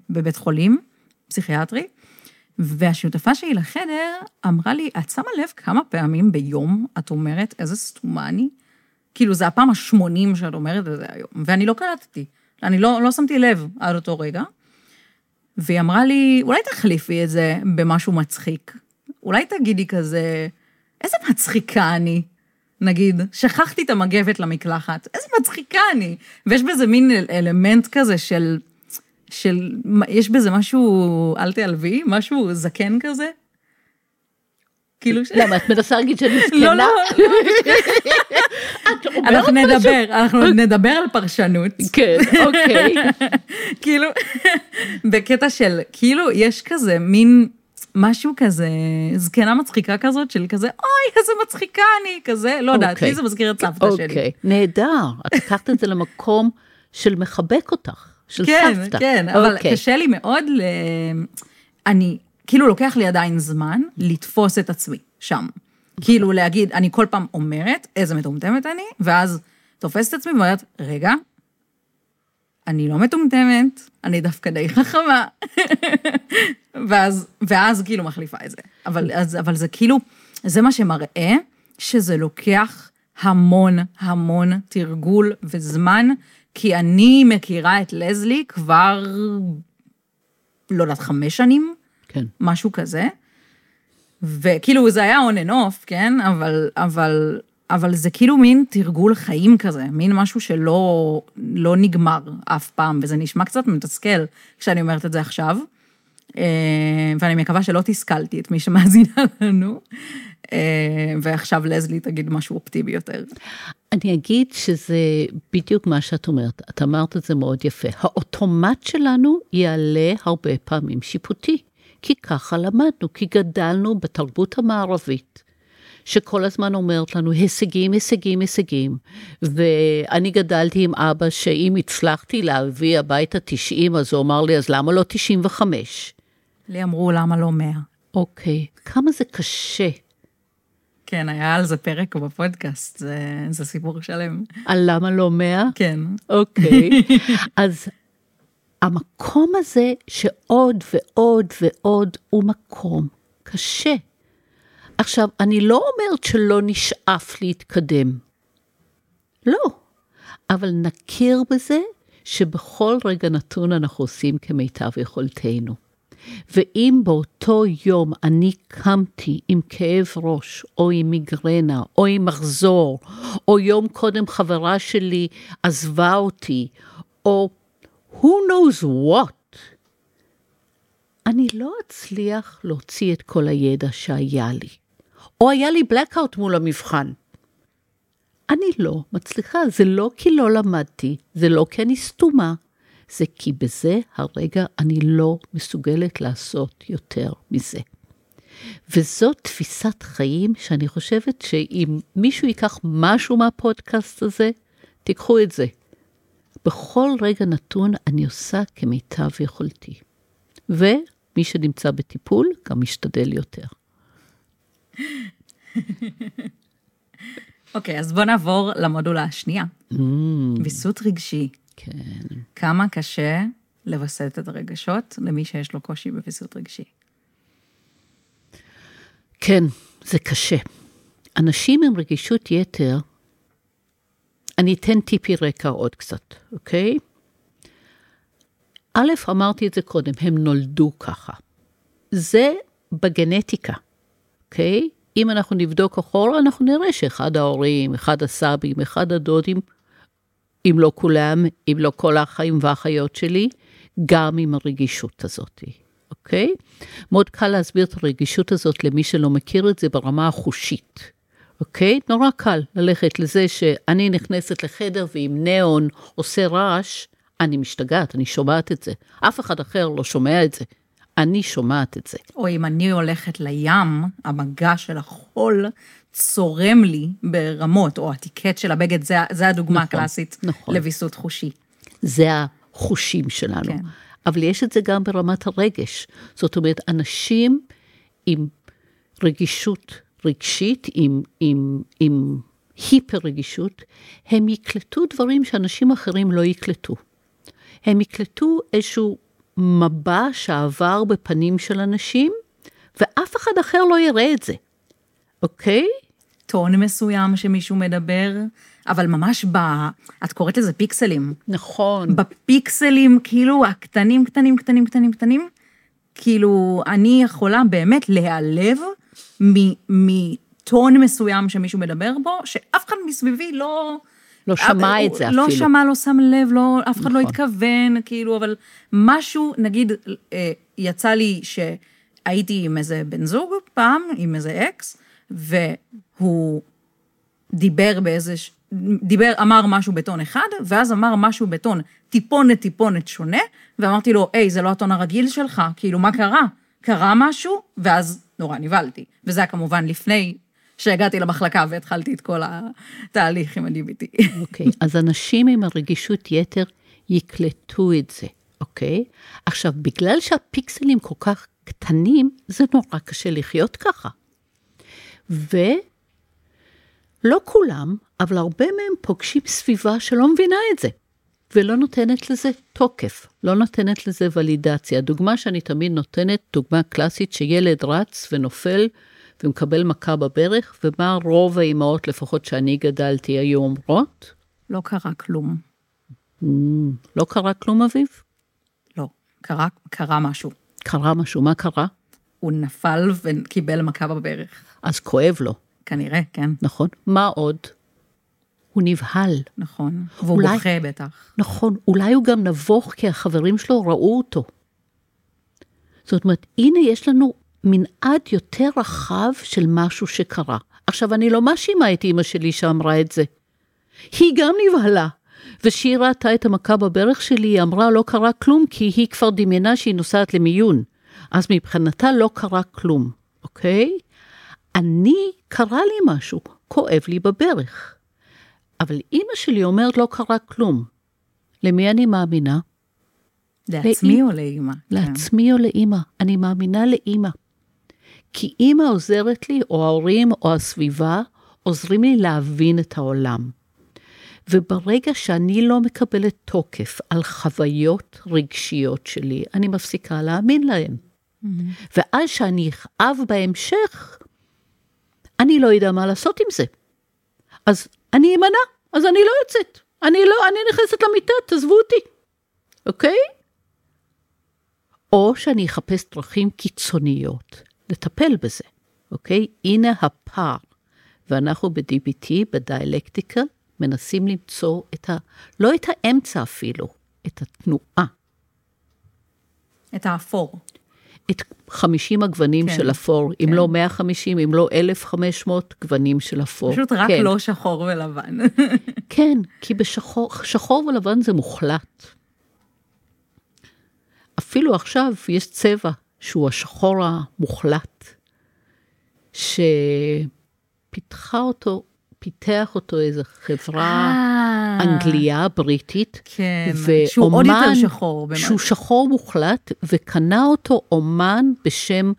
Speaker 1: בבית חולים, פסיכיאטרי, והשותפה שלי לחדר אמרה לי, את שמה לב כמה פעמים ביום את אומרת איזה סתומה אני? כאילו, זה הפעם ה-80 שאת אומרת את זה היום, ואני לא קלטתי, אני לא, לא שמתי לב עד אותו רגע. והיא אמרה לי, אולי תחליפי את זה במשהו מצחיק. אולי תגידי כזה, איזה מצחיקה אני. נגיד, שכחתי את המגבת למקלחת, איזה מצחיקה אני. ויש בזה מין אלמנט כזה של, של, יש בזה משהו, אל תיעלבי, משהו זקן כזה. כאילו ש...
Speaker 2: למה, את מנסה להגיד שאני זקנה?
Speaker 1: לא, לא. אנחנו נדבר, אנחנו נדבר על פרשנות.
Speaker 2: כן, אוקיי.
Speaker 1: כאילו, בקטע של, כאילו, יש כזה מין... משהו כזה, זקנה מצחיקה כזאת, של כזה, אוי, איזה מצחיקה אני, כזה, לא יודעת, לי זה מזכיר את סבתא שלי.
Speaker 2: אוקיי, נהדר, את לקחת את זה למקום של מחבק אותך, של
Speaker 1: כן,
Speaker 2: סבתא.
Speaker 1: כן, אבל קשה לי מאוד ל... אני, כאילו לוקח לי עדיין זמן לתפוס את עצמי שם. כאילו להגיד, אני כל פעם אומרת איזה מטומטמת אני, ואז תופסת את עצמי ואומרת, רגע, אני לא מטומטמת, אני דווקא די חכמה. ואז, ואז כאילו מחליפה את זה. אבל, אז, אבל זה כאילו, זה מה שמראה שזה לוקח המון המון תרגול וזמן, כי אני מכירה את לזלי כבר, לא יודעת, חמש שנים,
Speaker 2: כן.
Speaker 1: משהו כזה. וכאילו זה היה on and off, כן? אבל, אבל אבל זה כאילו מין תרגול חיים כזה, מין משהו שלא לא נגמר אף פעם, וזה נשמע קצת מתסכל כשאני אומרת את זה עכשיו, אה, ואני מקווה שלא תסכלתי את מי שמאזינה לנו, אה, ועכשיו לזלי תגיד משהו אופטימי יותר.
Speaker 2: אני אגיד שזה בדיוק מה שאת אומרת, את אמרת את זה מאוד יפה. האוטומט שלנו יעלה הרבה פעמים שיפוטי, כי ככה למדנו, כי גדלנו בתרבות המערבית. שכל הזמן אומרת לנו הישגים, הישגים, הישגים. ואני גדלתי עם אבא שאם הצלחתי להביא הביתה 90, אז הוא אמר לי, אז למה לא 95?
Speaker 1: לי אמרו, למה לא 100?
Speaker 2: אוקיי, כמה זה קשה.
Speaker 1: כן, היה על זה פרק בפודקאסט, זה, זה סיפור שלם.
Speaker 2: על למה לא 100?
Speaker 1: כן.
Speaker 2: אוקיי, אז המקום הזה שעוד ועוד ועוד הוא מקום קשה. עכשיו, אני לא אומרת שלא נשאף להתקדם. לא. אבל נכיר בזה שבכל רגע נתון אנחנו עושים כמיטב יכולתנו. ואם באותו יום אני קמתי עם כאב ראש, או עם מיגרנה, או עם מחזור, או יום קודם חברה שלי עזבה אותי, או who knows what, אני לא אצליח להוציא את כל הידע שהיה לי. או היה לי blackout מול המבחן. אני לא מצליחה, זה לא כי לא למדתי, זה לא כי אני סתומה, זה כי בזה הרגע אני לא מסוגלת לעשות יותר מזה. וזאת תפיסת חיים שאני חושבת שאם מישהו ייקח משהו מהפודקאסט הזה, תיקחו את זה. בכל רגע נתון אני עושה כמיטב יכולתי. ומי שנמצא בטיפול גם משתדל יותר.
Speaker 1: אוקיי, אז בוא נעבור למודולה השנייה.
Speaker 2: Mm,
Speaker 1: ויסות רגשי.
Speaker 2: כן.
Speaker 1: כמה קשה לווסת את הרגשות למי שיש לו קושי בוויסות רגשי.
Speaker 2: כן, זה קשה. אנשים עם רגישות יתר, אני אתן טיפי רקע עוד קצת, אוקיי? א', אמרתי את זה קודם, הם נולדו ככה. זה בגנטיקה, אוקיי? אם אנחנו נבדוק אחורה, אנחנו נראה שאחד ההורים, אחד הסבים, אחד הדודים, אם לא כולם, אם לא כל האחים והאחיות שלי, גם עם הרגישות הזאת, אוקיי? מאוד קל להסביר את הרגישות הזאת למי שלא מכיר את זה ברמה החושית, אוקיי? נורא קל ללכת לזה שאני נכנסת לחדר ועם ניאון עושה רעש, אני משתגעת, אני שומעת את זה. אף אחד אחר לא שומע את זה. אני שומעת את זה.
Speaker 1: או אם אני הולכת לים, המגע של החול צורם לי ברמות, או הטיקט של הבגד, זה, זה הדוגמה
Speaker 2: נכון,
Speaker 1: הקלאסית
Speaker 2: נכון.
Speaker 1: לוויסות חושי.
Speaker 2: זה החושים שלנו.
Speaker 1: כן.
Speaker 2: אבל יש את זה גם ברמת הרגש. זאת אומרת, אנשים עם רגישות רגשית, עם, עם, עם היפר רגישות, הם יקלטו דברים שאנשים אחרים לא יקלטו. הם יקלטו איזשהו מבע שעבר בפנים של אנשים, ואף אחד אחר לא יראה את זה, אוקיי?
Speaker 1: טון מסוים שמישהו מדבר, אבל ממש ב... את קוראת לזה פיקסלים.
Speaker 2: נכון.
Speaker 1: בפיקסלים, כאילו, הקטנים, קטנים, קטנים, קטנים, קטנים, כאילו, אני יכולה באמת להיעלב מטון מסוים שמישהו מדבר בו, שאף אחד מסביבי לא...
Speaker 2: לא שמע את זה
Speaker 1: לא
Speaker 2: אפילו.
Speaker 1: שמע, לא שם לב, לא, אף אחד לא
Speaker 2: נכון.
Speaker 1: התכוון, כאילו, אבל משהו, נגיד, אה, יצא לי שהייתי עם איזה בן זוג פעם, עם איזה אקס, והוא דיבר באיזה, דיבר, אמר משהו בטון אחד, ואז אמר משהו בטון טיפונת טיפונת שונה, ואמרתי לו, היי, זה לא הטון הרגיל שלך, כאילו, מה קרה? קרה משהו? ואז נורא נבהלתי. וזה היה כמובן לפני שהגעתי למחלקה והתחלתי את כל התהליך עם ה-DBT.
Speaker 2: אוקיי, אז אנשים עם הרגישות יתר יקלטו את זה, אוקיי? עכשיו, בגלל שהפיקסלים כל כך קטנים, זה נורא קשה לחיות ככה. ולא כולם, אבל הרבה מהם פוגשים סביבה שלא מבינה את זה, ולא נותנת לזה תוקף, לא נותנת לזה ולידציה. הדוגמה שאני תמיד נותנת, דוגמה קלאסית שילד רץ ונופל ומקבל מכה בברך, ומה רוב האימהות, לפחות שאני גדלתי, היו אומרות?
Speaker 1: לא קרה כלום.
Speaker 2: "מ, לא קרה כלום, אביב?
Speaker 1: לא, קרה, קרה משהו.
Speaker 2: קרה משהו, מה קרה?
Speaker 1: הוא נפל וקיבל מכה בברך.
Speaker 2: אז כואב לו,
Speaker 1: כנראה, כן,
Speaker 2: נכון? מה עוד? הוא נבהל.
Speaker 1: נכון. והוא
Speaker 2: אולי-
Speaker 1: בוכה בטח.
Speaker 2: נכון, אולי הוא גם נבוך כי החברים שלו ראו אותו. זאת אומרת, הנה יש לנו מנעד יותר רחב של משהו שקרה. עכשיו, אני לא מאשימה את אימא שלי שאמרה את זה. היא גם נבהלה. וכשהיא ראתה את המכה בברך שלי, היא אמרה, לא קרה כלום, כי היא כבר דמיינה שהיא נוסעת למיון. אז מבחינתה לא קרה כלום, אוקיי? אני, קרה לי משהו, כואב לי בברך. אבל אימא שלי אומרת, לא קרה כלום. למי אני מאמינה?
Speaker 1: לעצמי או לאימא? כן.
Speaker 2: לעצמי או לאימא. אני מאמינה לאימא. כי אימא עוזרת לי, או ההורים, או הסביבה, עוזרים לי להבין את העולם. וברגע שאני לא מקבלת תוקף על חוויות רגשיות שלי, אני מפסיקה להאמין להם. ואז שאני אכאב בהמשך, אני לא יודע מה לעשות עם זה. אז אני אמנע, אז אני לא יוצאת. אני לא, אני נכנסת למיטה, תעזבו אותי, אוקיי? או שאני אחפש דרכים קיצוניות לטפל בזה, אוקיי? הנה הפער. ואנחנו ב-DBT, בדיאלקטיקה, מנסים למצוא את ה... לא את האמצע אפילו, את התנועה.
Speaker 1: את האפור.
Speaker 2: את 50 הגוונים
Speaker 1: כן,
Speaker 2: של אפור, אם
Speaker 1: כן.
Speaker 2: לא 150, אם לא 1,500 גוונים של אפור.
Speaker 1: פשוט רק
Speaker 2: כן,
Speaker 1: לא שחור ולבן.
Speaker 2: כן, כי בשחור שחור ולבן זה מוחלט. אפילו עכשיו יש צבע שהוא השחור המוחלט, שפיתחה אותו, פיתח אותו איזו חברה
Speaker 1: אה,
Speaker 2: אנגליה, בריטית.
Speaker 1: כן,
Speaker 2: ואומן,
Speaker 1: שהוא עוד יותר שחור. באמת.
Speaker 2: שהוא שחור מוחלט, וקנה אותו אומן בשם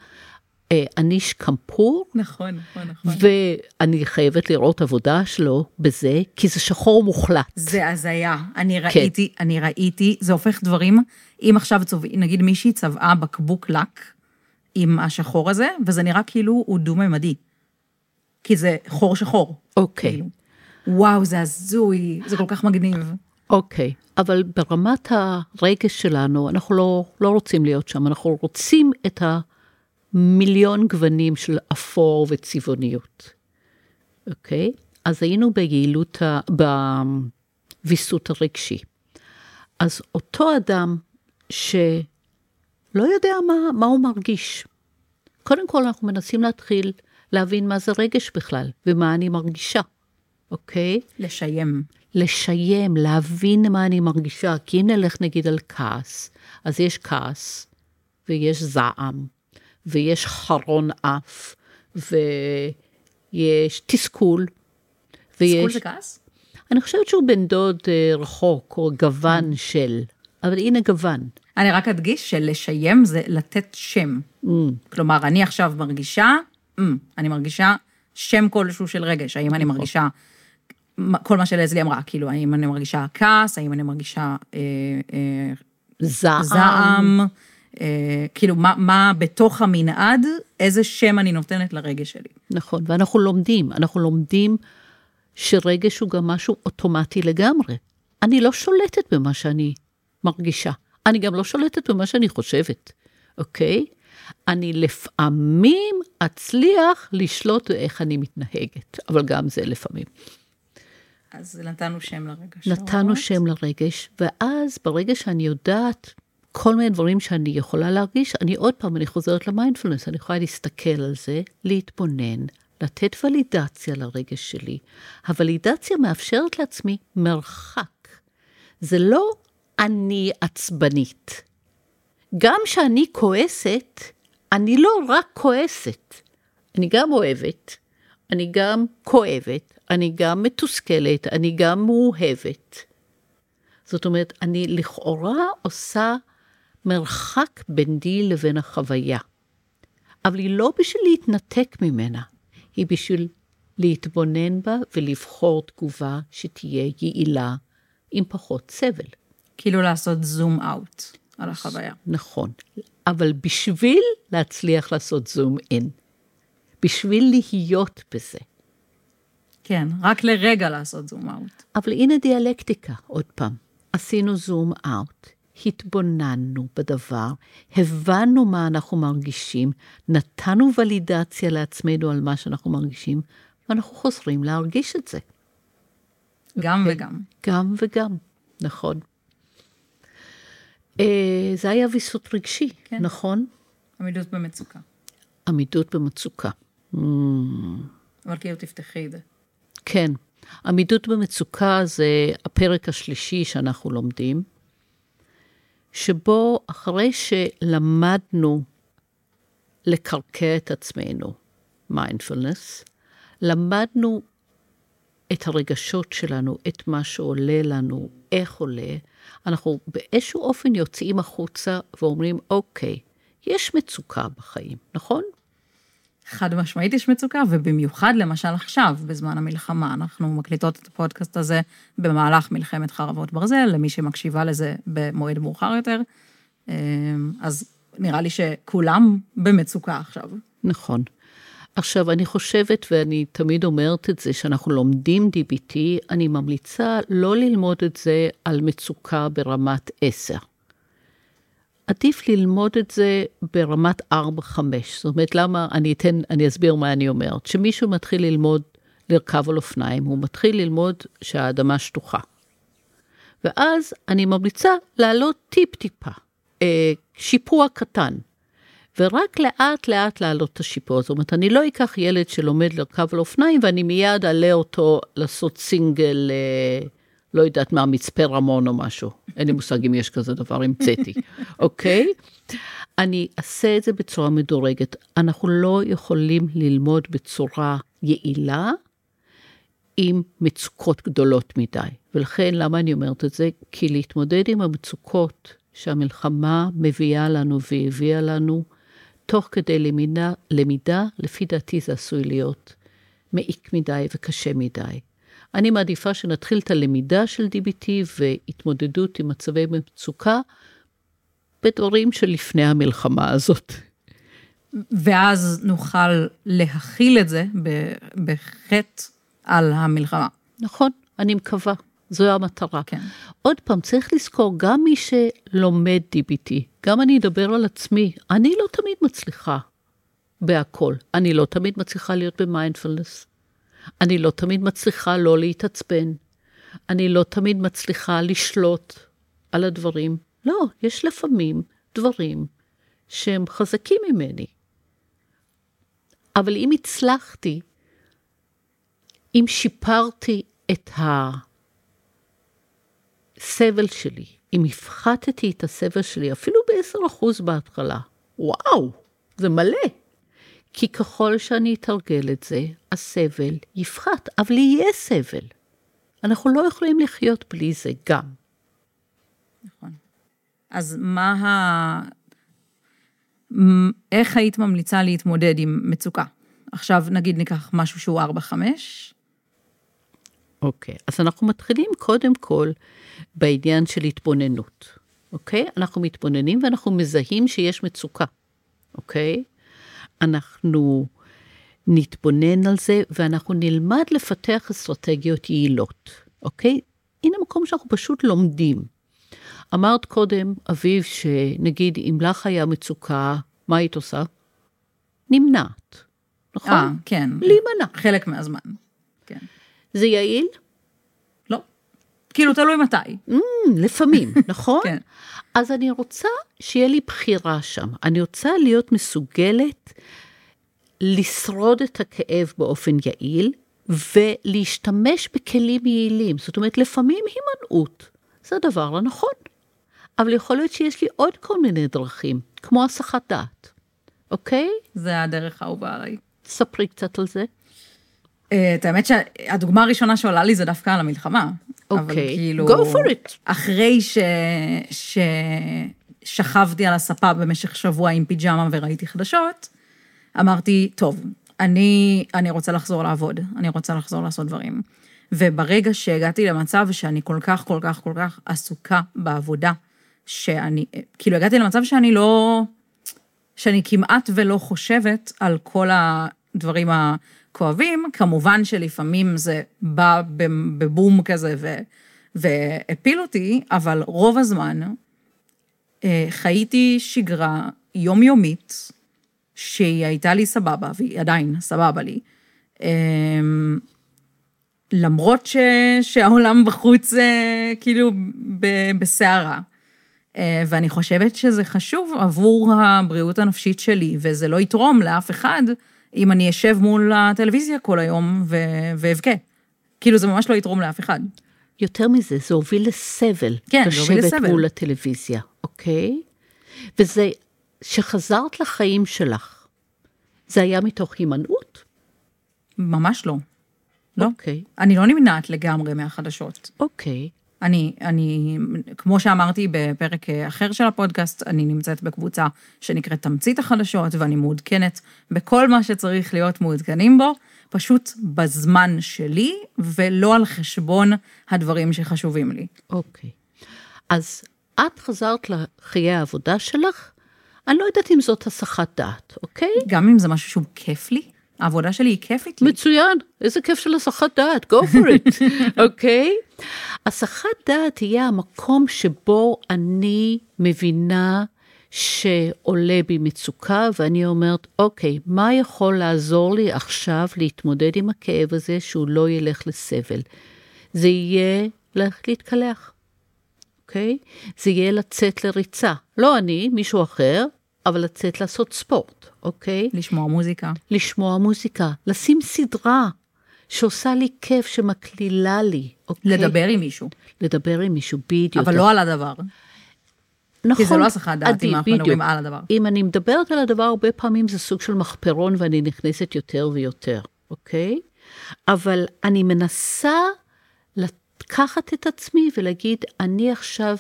Speaker 2: אה, אניש קמפור,
Speaker 1: נכון, נכון, נכון.
Speaker 2: ואני חייבת לראות עבודה שלו בזה, כי זה שחור מוחלט.
Speaker 1: זה הזיה. אני
Speaker 2: כן.
Speaker 1: ראיתי, אני ראיתי, זה הופך דברים, אם עכשיו צובעים, נגיד מישהי צבעה בקבוק לק עם השחור הזה, וזה נראה כאילו הוא דו-ממדי. כי זה חור שחור.
Speaker 2: אוקיי.
Speaker 1: כאילו. וואו, זה הזוי, זה כל כך מגניב.
Speaker 2: אוקיי, אבל ברמת הרגש שלנו, אנחנו לא, לא רוצים להיות שם, אנחנו רוצים את המיליון גוונים של אפור וצבעוניות. אוקיי? אז היינו ביעילות, ה- בוויסות הרגשי. אז אותו אדם שלא יודע מה, מה הוא מרגיש. קודם כל, אנחנו מנסים להתחיל להבין מה זה רגש בכלל, ומה אני מרגישה, אוקיי?
Speaker 1: לשיים.
Speaker 2: לשיים, להבין מה אני מרגישה. כי אם נלך נגיד על כעס, אז יש כעס, ויש זעם, ויש חרון אף, ויש תסכול,
Speaker 1: תסכול
Speaker 2: ויש...
Speaker 1: זה כעס?
Speaker 2: אני חושבת שהוא בן דוד אה, רחוק, או גוון של, אבל הנה גוון.
Speaker 1: אני רק אדגיש שלשיים זה לתת שם.
Speaker 2: Mm,
Speaker 1: כלומר, אני עכשיו מרגישה, mm, אני מרגישה שם כלשהו של רגש. האם אני מרגישה, מה- כל מה שלזלי אמרה, כאילו, האם אני מרגישה כעס, האם אני מרגישה אה, אה,
Speaker 2: זעם.
Speaker 1: זעם, אה, כאילו, מה, מה בתוך המנעד, איזה שם אני נותנת לרגש שלי.
Speaker 2: נכון, ואנחנו לומדים, אנחנו לומדים שרגש הוא גם משהו אוטומטי לגמרי. אני לא שולטת במה שאני מרגישה, אני גם לא שולטת במה שאני חושבת, אוקיי? אני לפעמים אצליח לשלוט באיך אני מתנהגת, אבל גם זה לפעמים.
Speaker 1: אז נתנו שם לרגש.
Speaker 2: נתנו שם לרגש, ואז ברגע שאני יודעת כל מיני דברים שאני יכולה להרגיש, אני עוד פעם, אני חוזרת למיינדפולנס, אני יכולה להסתכל על זה, להתבונן, לתת ולידציה לרגש שלי. הוולידציה מאפשרת לעצמי מרחק. זה לא אני עצבנית. גם כשאני כועסת, אני לא רק כועסת, אני גם אוהבת, אני גם כואבת, אני גם מתוסכלת, אני גם מאוהבת. זאת אומרת, אני לכאורה עושה מרחק ביני לבין החוויה. אבל היא לא בשביל להתנתק ממנה, היא בשביל להתבונן בה ולבחור תגובה שתהיה יעילה עם פחות סבל.
Speaker 1: כאילו לעשות זום אאוט על החוויה.
Speaker 2: נכון, אבל בשביל להצליח לעשות זום אין, בשביל להיות בזה.
Speaker 1: כן, רק לרגע לעשות זום אאוט.
Speaker 2: אבל הנה דיאלקטיקה, עוד פעם. עשינו זום אאוט, התבוננו בדבר, הבנו מה אנחנו מרגישים, נתנו ולידציה לעצמנו על מה שאנחנו מרגישים, ואנחנו חוזרים להרגיש את זה.
Speaker 1: גם
Speaker 2: אוקיי.
Speaker 1: וגם.
Speaker 2: גם וגם, נכון. אה, זה היה ויסות רגשי,
Speaker 1: כן.
Speaker 2: נכון?
Speaker 1: עמידות במצוקה.
Speaker 2: עמידות במצוקה. Mm,
Speaker 1: אבל כאילו תפתחי את זה.
Speaker 2: כן, עמידות במצוקה זה הפרק השלישי שאנחנו לומדים, שבו אחרי שלמדנו לקרקע את עצמנו, מיינדפולנס, למדנו את הרגשות שלנו, את מה שעולה לנו, איך עולה, אנחנו באיזשהו אופן יוצאים החוצה ואומרים, אוקיי, יש מצוקה בחיים, נכון?
Speaker 1: חד משמעית יש מצוקה, ובמיוחד למשל עכשיו, בזמן המלחמה. אנחנו מקליטות את הפודקאסט הזה במהלך מלחמת חרבות ברזל, למי שמקשיבה לזה במועד מאוחר יותר. אז נראה לי שכולם במצוקה עכשיו.
Speaker 2: נכון. עכשיו, אני חושבת, ואני תמיד אומרת את זה, שאנחנו לומדים DBT, אני ממליצה לא ללמוד את זה על מצוקה ברמת 10. עדיף ללמוד את זה ברמת 4-5. זאת אומרת, למה, אני אתן, אני אסביר מה אני אומרת. כשמישהו מתחיל ללמוד לרכב על אופניים, הוא מתחיל ללמוד שהאדמה שטוחה. ואז אני ממליצה לעלות טיפ-טיפה, אה, שיפוע קטן. ורק לאט לאט להעלות את השיפוע. זאת אומרת, אני לא אקח ילד שלומד לרכב על אופניים ואני מיד אעלה אותו לעשות סינגל, אה, לא יודעת מה, מצפה רמון או משהו. אין לי מושג אם יש כזה דבר, המצאתי, אוקיי? אני אעשה את זה בצורה מדורגת. אנחנו לא יכולים ללמוד בצורה יעילה עם מצוקות גדולות מדי. ולכן, למה אני אומרת את זה? כי להתמודד עם המצוקות שהמלחמה מביאה לנו והביאה לנו, תוך כדי למידה, למידה, לפי דעתי זה עשוי להיות מעיק מדי וקשה מדי. אני מעדיפה שנתחיל את הלמידה של DBT והתמודדות עם מצבי מצוקה בדברים שלפני המלחמה הזאת.
Speaker 1: ואז נוכל להכיל את זה בחטא על המלחמה.
Speaker 2: נכון, אני מקווה. זו המטרה.
Speaker 1: כן.
Speaker 2: עוד פעם, צריך לזכור, גם מי שלומד DBT, גם אני אדבר על עצמי, אני לא תמיד מצליחה בהכל. אני לא תמיד מצליחה להיות במיינדפלנס. אני לא תמיד מצליחה לא להתעצבן. אני לא תמיד מצליחה לשלוט על הדברים. לא, יש לפעמים דברים שהם חזקים ממני. אבל אם הצלחתי, אם שיפרתי את הסבל שלי, אם הפחתתי את הסבל שלי, אפילו ב-10% בהתחלה, וואו, זה מלא. כי ככל שאני אתרגל את זה, הסבל יפחת, אבל יהיה סבל. אנחנו לא יכולים לחיות בלי זה גם.
Speaker 1: נכון. אז מה ה... איך היית ממליצה להתמודד עם מצוקה? עכשיו נגיד ניקח משהו שהוא 4-5.
Speaker 2: אוקיי, אז אנחנו מתחילים קודם כל בעניין של התבוננות, אוקיי? אנחנו מתבוננים ואנחנו מזהים שיש מצוקה, אוקיי? אנחנו נתבונן על זה ואנחנו נלמד לפתח אסטרטגיות יעילות, אוקיי? הנה מקום שאנחנו פשוט לומדים. אמרת קודם, אביב, שנגיד אם לך היה מצוקה, מה היית עושה? נמנעת, נכון?
Speaker 1: אה, כן.
Speaker 2: להימנע.
Speaker 1: חלק מהזמן, כן.
Speaker 2: זה יעיל?
Speaker 1: לא. כאילו, תלוי מתי.
Speaker 2: Mm, לפעמים, נכון?
Speaker 1: כן.
Speaker 2: אז אני רוצה שיהיה לי בחירה שם. אני רוצה להיות מסוגלת לשרוד את הכאב באופן יעיל, ולהשתמש בכלים יעילים. זאת אומרת, לפעמים הימנעות זה הדבר הנכון. אבל יכול להיות שיש לי עוד כל מיני דרכים, כמו הסחת דעת, אוקיי?
Speaker 1: זה הדרך האהובה עליי.
Speaker 2: ספרי קצת על זה.
Speaker 1: אה, את האמת שהדוגמה הראשונה שעולה לי זה דווקא על המלחמה. אבל
Speaker 2: אוקיי,
Speaker 1: כאילו...
Speaker 2: go for it.
Speaker 1: אחרי ש... ששכבתי על הספה במשך שבוע עם פיג'מה וראיתי חדשות, אמרתי, טוב, אני, אני רוצה לחזור לעבוד, אני רוצה לחזור לעשות דברים. וברגע שהגעתי למצב שאני כל כך, כל כך, כל כך עסוקה בעבודה, שאני, כאילו הגעתי למצב שאני לא, שאני כמעט ולא חושבת על כל הדברים הכואבים, כמובן שלפעמים זה בא בבום כזה ו, והפיל אותי, אבל רוב הזמן אה, חייתי שגרה יומיומית, שהיא הייתה לי סבבה, והיא עדיין סבבה לי. אמ, למרות ש, שהעולם בחוץ אה, כאילו בסערה. אה, ואני חושבת שזה חשוב עבור הבריאות הנפשית שלי, וזה לא יתרום לאף אחד אם אני אשב מול הטלוויזיה כל היום ואבכה. כאילו, זה ממש לא יתרום לאף אחד.
Speaker 2: יותר מזה, זה הוביל לסבל.
Speaker 1: כן, זה הוביל לסבל.
Speaker 2: לשבת מול הטלוויזיה, אוקיי? וזה, שחזרת לחיים שלך, זה היה מתוך הימנעות?
Speaker 1: ממש לא. לא.
Speaker 2: אוקיי.
Speaker 1: אני לא נמנעת לגמרי מהחדשות.
Speaker 2: אוקיי.
Speaker 1: אני, אני, כמו שאמרתי בפרק אחר של הפודקאסט, אני נמצאת בקבוצה שנקראת תמצית החדשות, ואני מעודכנת בכל מה שצריך להיות מעודכנים בו, פשוט בזמן שלי, ולא על חשבון הדברים שחשובים לי.
Speaker 2: אוקיי. אז את חזרת לחיי העבודה שלך, אני לא יודעת אם זאת הסחת דעת, אוקיי?
Speaker 1: גם אם זה משהו שהוא כיף לי, העבודה שלי היא כיפית לי.
Speaker 2: מצוין, איזה כיף של הסחת דעת, go for it, אוקיי? okay? הסחת דעת תהיה המקום שבו אני מבינה שעולה בי מצוקה, ואני אומרת, אוקיי, מה יכול לעזור לי עכשיו להתמודד עם הכאב הזה שהוא לא ילך לסבל? זה יהיה ללכת להתקלח, אוקיי? זה יהיה לצאת לריצה. לא אני, מישהו אחר, אבל לצאת לעשות ספורט, אוקיי?
Speaker 1: לשמוע מוזיקה.
Speaker 2: לשמוע מוזיקה, לשים סדרה שעושה לי כיף, שמקלילה לי, אוקיי?
Speaker 1: לדבר עם מישהו.
Speaker 2: לדבר עם מישהו, בדיוק.
Speaker 1: אבל לא על הדבר.
Speaker 2: נכון.
Speaker 1: כי זה לא הסחת דעת אם אנחנו מדברים על הדבר.
Speaker 2: אם אני מדברת על הדבר, הרבה פעמים זה סוג של מחפרון ואני נכנסת יותר ויותר, אוקיי? אבל אני מנסה לקחת את עצמי ולהגיד, אני עכשיו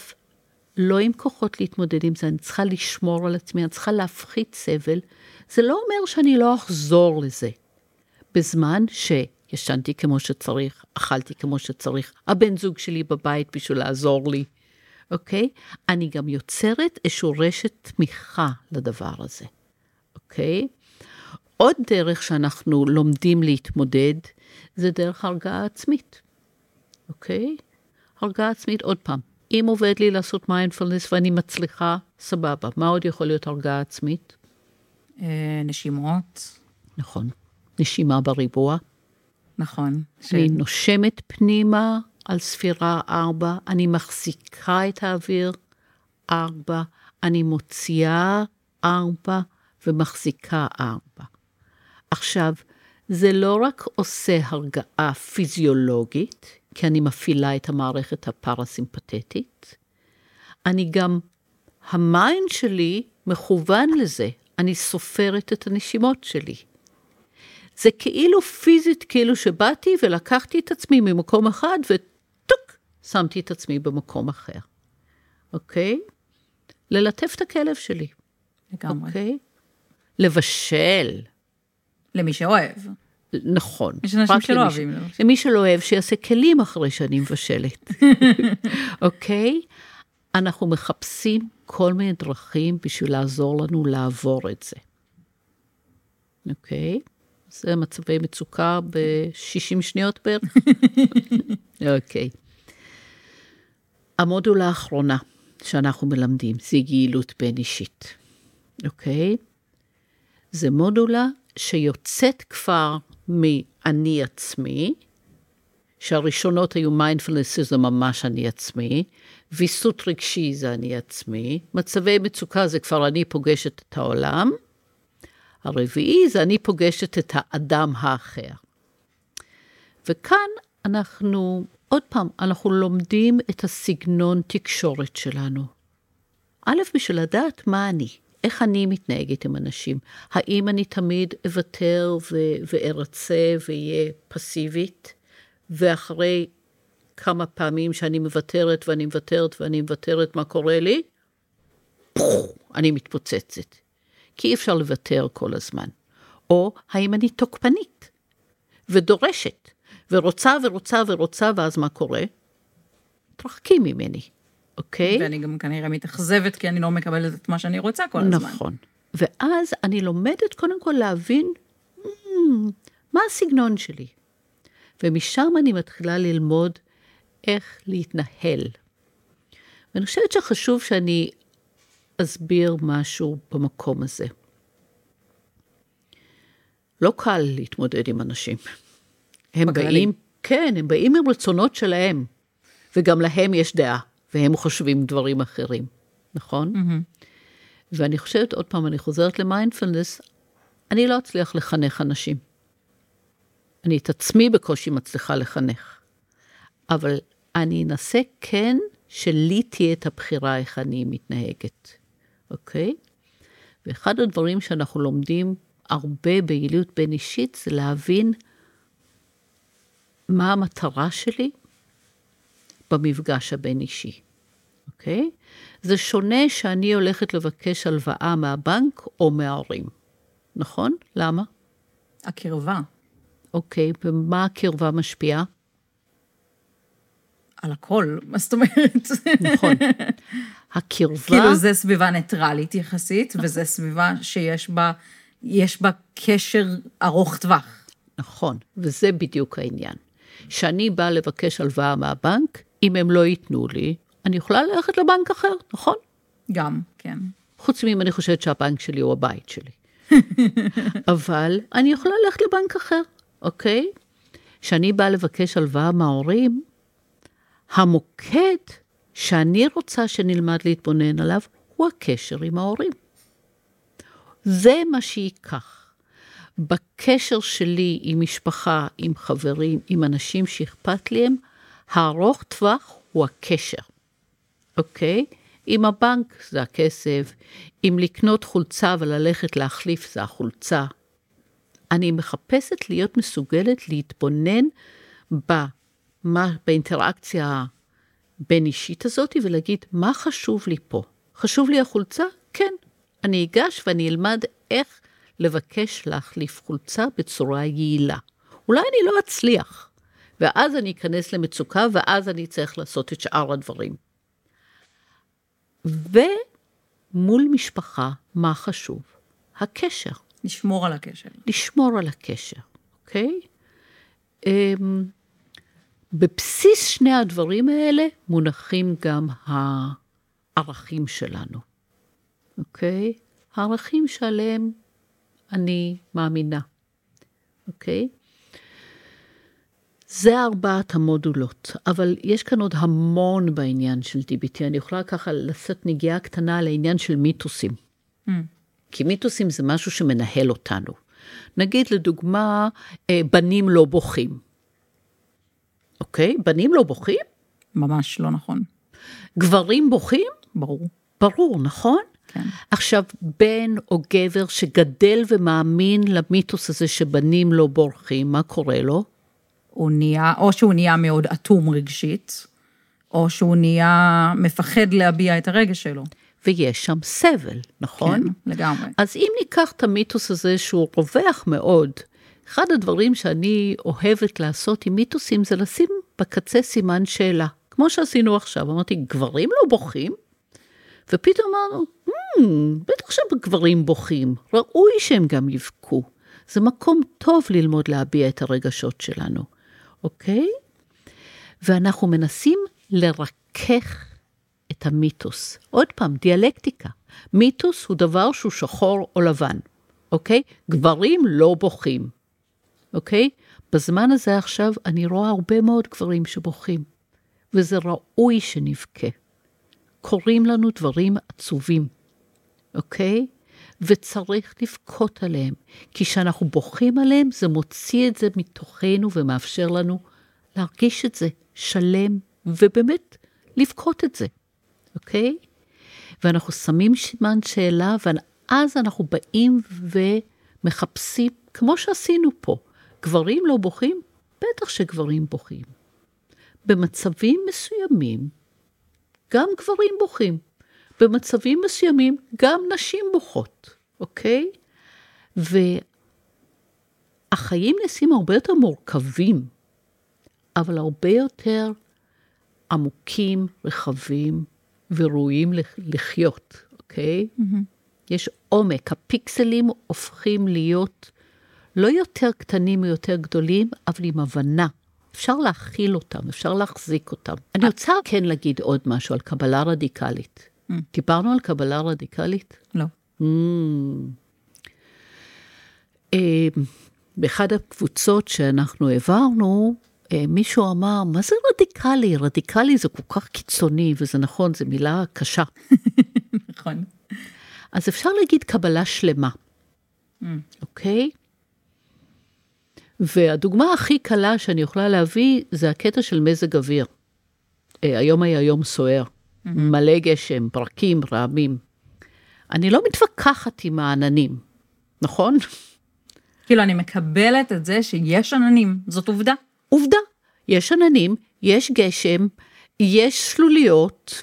Speaker 2: לא עם כוחות להתמודד עם זה, אני צריכה לשמור על עצמי, אני צריכה להפחית סבל. זה לא אומר שאני לא אחזור לזה. בזמן שישנתי כמו שצריך, אכלתי כמו שצריך, הבן זוג שלי בבית בשביל לעזור לי, אוקיי? אני גם יוצרת איזושהי רשת תמיכה לדבר הזה, אוקיי? עוד דרך שאנחנו לומדים להתמודד, זה דרך הרגעה עצמית, אוקיי? הרגעה עצמית, עוד פעם, אם עובד לי לעשות מיינדפלנס ואני מצליחה, סבבה. מה עוד יכול להיות הרגעה עצמית?
Speaker 1: אה, נשימות.
Speaker 2: נכון. נשימה בריבוע.
Speaker 1: נכון.
Speaker 2: אני נושמת פנימה על ספירה ארבע, אני מחזיקה את האוויר ארבע, אני מוציאה ארבע ומחזיקה ארבע. עכשיו, זה לא רק עושה הרגעה פיזיולוגית, כי אני מפעילה את המערכת הפרסימפטית, אני גם, ה mind שלי מכוון לזה, אני סופרת את הנשימות שלי. זה כאילו פיזית, כאילו שבאתי ולקחתי את עצמי ממקום אחד וטוק, שמתי את עצמי במקום אחר, אוקיי? ללטף את הכלב שלי.
Speaker 1: לגמרי.
Speaker 2: אוקיי? לבשל.
Speaker 1: למי שאוהב.
Speaker 2: נכון.
Speaker 1: יש אנשים שלא
Speaker 2: למי
Speaker 1: אוהבים.
Speaker 2: למי שלא אוהב, שיעשה כלים אחרי שאני מבשלת, אוקיי? אנחנו מחפשים כל מיני דרכים בשביל לעזור לנו לעבור את זה, אוקיי? זה מצבי מצוקה ב-60 שניות בערך? אוקיי. המודולה האחרונה שאנחנו מלמדים זה יעילות בין אישית, אוקיי? זה מודולה שיוצאת כבר מאני עצמי, שהראשונות היו מיינדפלנס זה ממש אני עצמי, ויסות רגשי זה אני עצמי, מצבי מצוקה זה כבר אני פוגשת את העולם, הרביעי זה אני פוגשת את האדם האחר. וכאן אנחנו, עוד פעם, אנחנו לומדים את הסגנון תקשורת שלנו. א', בשביל לדעת מה אני, איך אני מתנהגת עם אנשים. האם אני תמיד אוותר ו- וארצה ואהיה פסיבית, ואחרי כמה פעמים שאני מוותרת ואני מוותרת ואני מוותרת, מה קורה לי? אני מתפוצצת. כי אי אפשר לוותר כל הזמן. או האם אני תוקפנית ודורשת, ורוצה ורוצה ורוצה, ואז מה קורה? תרחקי ממני, אוקיי?
Speaker 1: ואני גם כנראה מתאכזבת, כי אני לא מקבלת את מה שאני רוצה כל הזמן.
Speaker 2: נכון. ואז אני לומדת קודם כל להבין mm, מה הסגנון שלי. ומשם אני מתחילה ללמוד איך להתנהל. ואני חושבת שחשוב שאני אסביר משהו במקום הזה. לא קל להתמודד עם אנשים. הם
Speaker 1: בכללי.
Speaker 2: באים, כן, הם באים עם רצונות שלהם, וגם להם יש דעה, והם חושבים דברים אחרים, נכון?
Speaker 1: מהמם.
Speaker 2: ואני חושבת, עוד פעם, אני חוזרת למיינדפלנס, אני לא אצליח לחנך אנשים. אני את עצמי בקושי מצליחה לחנך. אבל אני אנסה כן שלי תהיה את הבחירה איך אני מתנהגת, אוקיי? ואחד הדברים שאנחנו לומדים הרבה ביעילות בין אישית זה להבין מה המטרה שלי במפגש הבין אישי, אוקיי? זה שונה שאני הולכת לבקש הלוואה מהבנק או מההורים, נכון? למה?
Speaker 1: הקרבה
Speaker 2: אוקיי, ומה הקרבה משפיעה?
Speaker 1: על הכל, מה זאת אומרת?
Speaker 2: נכון. הקרבה,
Speaker 1: כאילו זה סביבה ניטרלית יחסית, וזה סביבה שיש בה, יש בה קשר ארוך טווח.
Speaker 2: נכון, וזה בדיוק העניין. כשאני באה לבקש הלוואה מהבנק, אם הם לא ייתנו לי, אני יכולה ללכת לבנק אחר, נכון?
Speaker 1: גם, כן.
Speaker 2: חוץ מאם אני חושבת שהבנק שלי הוא הבית שלי. אבל אני יכולה ללכת לבנק אחר, אוקיי? כשאני באה לבקש הלוואה מההורים, המוקד שאני רוצה שנלמד להתבונן עליו הוא הקשר עם ההורים. זה מה שייקח. בקשר שלי עם משפחה, עם חברים, עם אנשים שאכפת לי הם, הארוך טווח הוא הקשר, אוקיי? עם הבנק זה הכסף, אם לקנות חולצה וללכת להחליף זה החולצה. אני מחפשת להיות מסוגלת להתבונן במה, באינטראקציה הבין אישית הזאת ולהגיד, מה חשוב לי פה? חשוב לי החולצה? כן. אני אגש ואני אלמד איך לבקש להחליף חולצה בצורה יעילה. אולי אני לא אצליח, ואז אני אכנס למצוקה, ואז אני צריך לעשות את שאר הדברים. ומול משפחה, מה חשוב? הקשר.
Speaker 1: לשמור על הקשר.
Speaker 2: לשמור על הקשר, אוקיי? אמ, בבסיס שני הדברים האלה מונחים גם הערכים שלנו, אוקיי? הערכים שעליהם אני מאמינה, אוקיי? זה ארבעת המודולות, אבל יש כאן עוד המון בעניין של DBT. אני יכולה ככה לשאת נגיעה קטנה על העניין של מיתוסים. Mm. כי מיתוסים זה משהו שמנהל אותנו. נגיד לדוגמה, אה, בנים לא בוכים. אוקיי? בנים לא בוכים?
Speaker 1: ממש לא נכון.
Speaker 2: גברים בוכים?
Speaker 1: ברור.
Speaker 2: ברור, נכון?
Speaker 1: כן.
Speaker 2: עכשיו, בן או גבר שגדל ומאמין למיתוס הזה שבנים לא בורחים, מה קורה לו?
Speaker 1: הוא נהיה, או שהוא נהיה מאוד אטום רגשית, או שהוא נהיה מפחד להביע את הרגש שלו.
Speaker 2: ויש שם סבל, נכון?
Speaker 1: כן, לגמרי.
Speaker 2: אז אם ניקח את המיתוס הזה שהוא רווח מאוד, אחד הדברים שאני אוהבת לעשות עם מיתוסים זה לשים בקצה סימן שאלה. כמו שעשינו עכשיו, אמרתי, גברים לא בוכים? ופתאום אמרנו, hmm, בטח שגברים בוכים, ראוי שהם גם יבכו. זה מקום טוב ללמוד להביע את הרגשות שלנו, אוקיי? ואנחנו מנסים לרכך את המיתוס. עוד פעם, דיאלקטיקה. מיתוס הוא דבר שהוא שחור או לבן, אוקיי? גברים לא בוכים, אוקיי? בזמן הזה עכשיו אני רואה הרבה מאוד גברים שבוכים, וזה ראוי שנבכה. קורים לנו דברים עצובים, אוקיי? וצריך לבכות עליהם, כי כשאנחנו בוכים עליהם, זה מוציא את זה מתוכנו ומאפשר לנו להרגיש את זה שלם, ובאמת לבכות את זה, אוקיי? ואנחנו שמים סימן שאלה, ואז אנחנו באים ומחפשים, כמו שעשינו פה, גברים לא בוכים? בטח שגברים בוכים. במצבים מסוימים, גם גברים בוכים. במצבים מסוימים, גם נשים בוכות, אוקיי? והחיים נעשים הרבה יותר מורכבים, אבל הרבה יותר עמוקים, רחבים וראויים לחיות, אוקיי? Mm-hmm. יש עומק, הפיקסלים הופכים להיות לא יותר קטנים או יותר גדולים, אבל עם הבנה. אפשר להכיל אותם, אפשר להחזיק אותם. אני רוצה כן להגיד עוד משהו על קבלה רדיקלית. Mm. דיברנו על קבלה רדיקלית?
Speaker 1: לא. Mm.
Speaker 2: אה, באחד הקבוצות שאנחנו העברנו, אה, מישהו אמר, מה זה רדיקלי? רדיקלי זה כל כך קיצוני, וזה נכון, זו מילה קשה.
Speaker 1: נכון.
Speaker 2: אז אפשר להגיד קבלה שלמה, mm. אוקיי? והדוגמה הכי קלה שאני יכולה להביא זה הקטע של מזג אוויר. אה, היום היה יום סוער. מלא גשם, ברקים, רעמים. אני לא מתווכחת עם העננים, נכון?
Speaker 1: כאילו, אני מקבלת את זה שיש עננים, זאת עובדה.
Speaker 2: עובדה, יש עננים, יש גשם, יש שלוליות,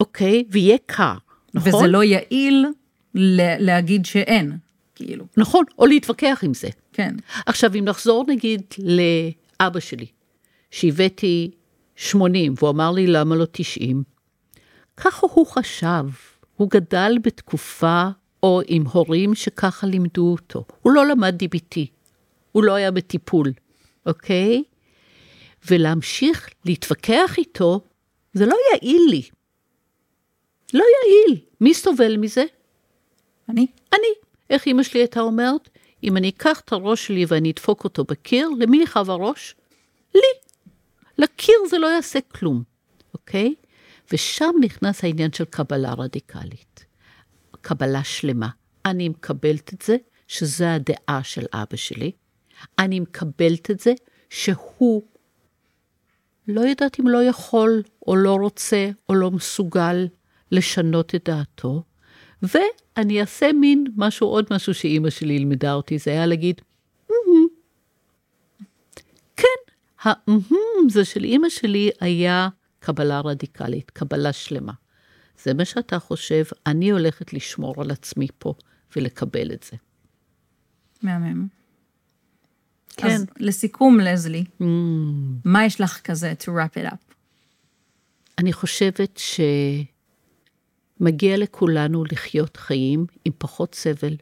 Speaker 2: אוקיי, ויהיה קר, נכון?
Speaker 1: וזה לא יעיל להגיד שאין, כאילו.
Speaker 2: נכון, או להתווכח עם זה.
Speaker 1: כן.
Speaker 2: עכשיו, אם נחזור נגיד לאבא שלי, שהבאתי 80, והוא אמר לי, למה לא 90? ככה הוא חשב. הוא גדל בתקופה או עם הורים שככה לימדו אותו. הוא לא למד DBT, הוא לא היה בטיפול, אוקיי? ולהמשיך להתווכח איתו, זה לא יעיל לי. לא יעיל. מי סובל מזה?
Speaker 1: אני.
Speaker 2: אני. איך אמא שלי הייתה אומרת? אם אני אקח את הראש שלי ואני אדפוק אותו בקיר, למי יכאב הראש? לי. לקיר זה לא יעשה כלום, אוקיי? ושם נכנס העניין של קבלה רדיקלית. קבלה שלמה. אני מקבלת את זה שזו הדעה של אבא שלי. אני מקבלת את זה שהוא לא יודעת אם לא יכול, או לא רוצה, או לא מסוגל לשנות את דעתו, ואני אעשה מין משהו, עוד משהו שאימא שלי לימדה אותי, זה היה להגיד. כן, המהם זה של אימא שלי היה קבלה רדיקלית, קבלה שלמה. זה מה שאתה חושב, אני הולכת לשמור על עצמי פה ולקבל את זה.
Speaker 1: מהמם.
Speaker 2: כן.
Speaker 1: אז לסיכום, לזלי,
Speaker 2: Mm.
Speaker 1: מה יש לך כזה to wrap it up?
Speaker 2: אני חושבת שמגיע לכולנו לחיות חיים עם פחות סבל,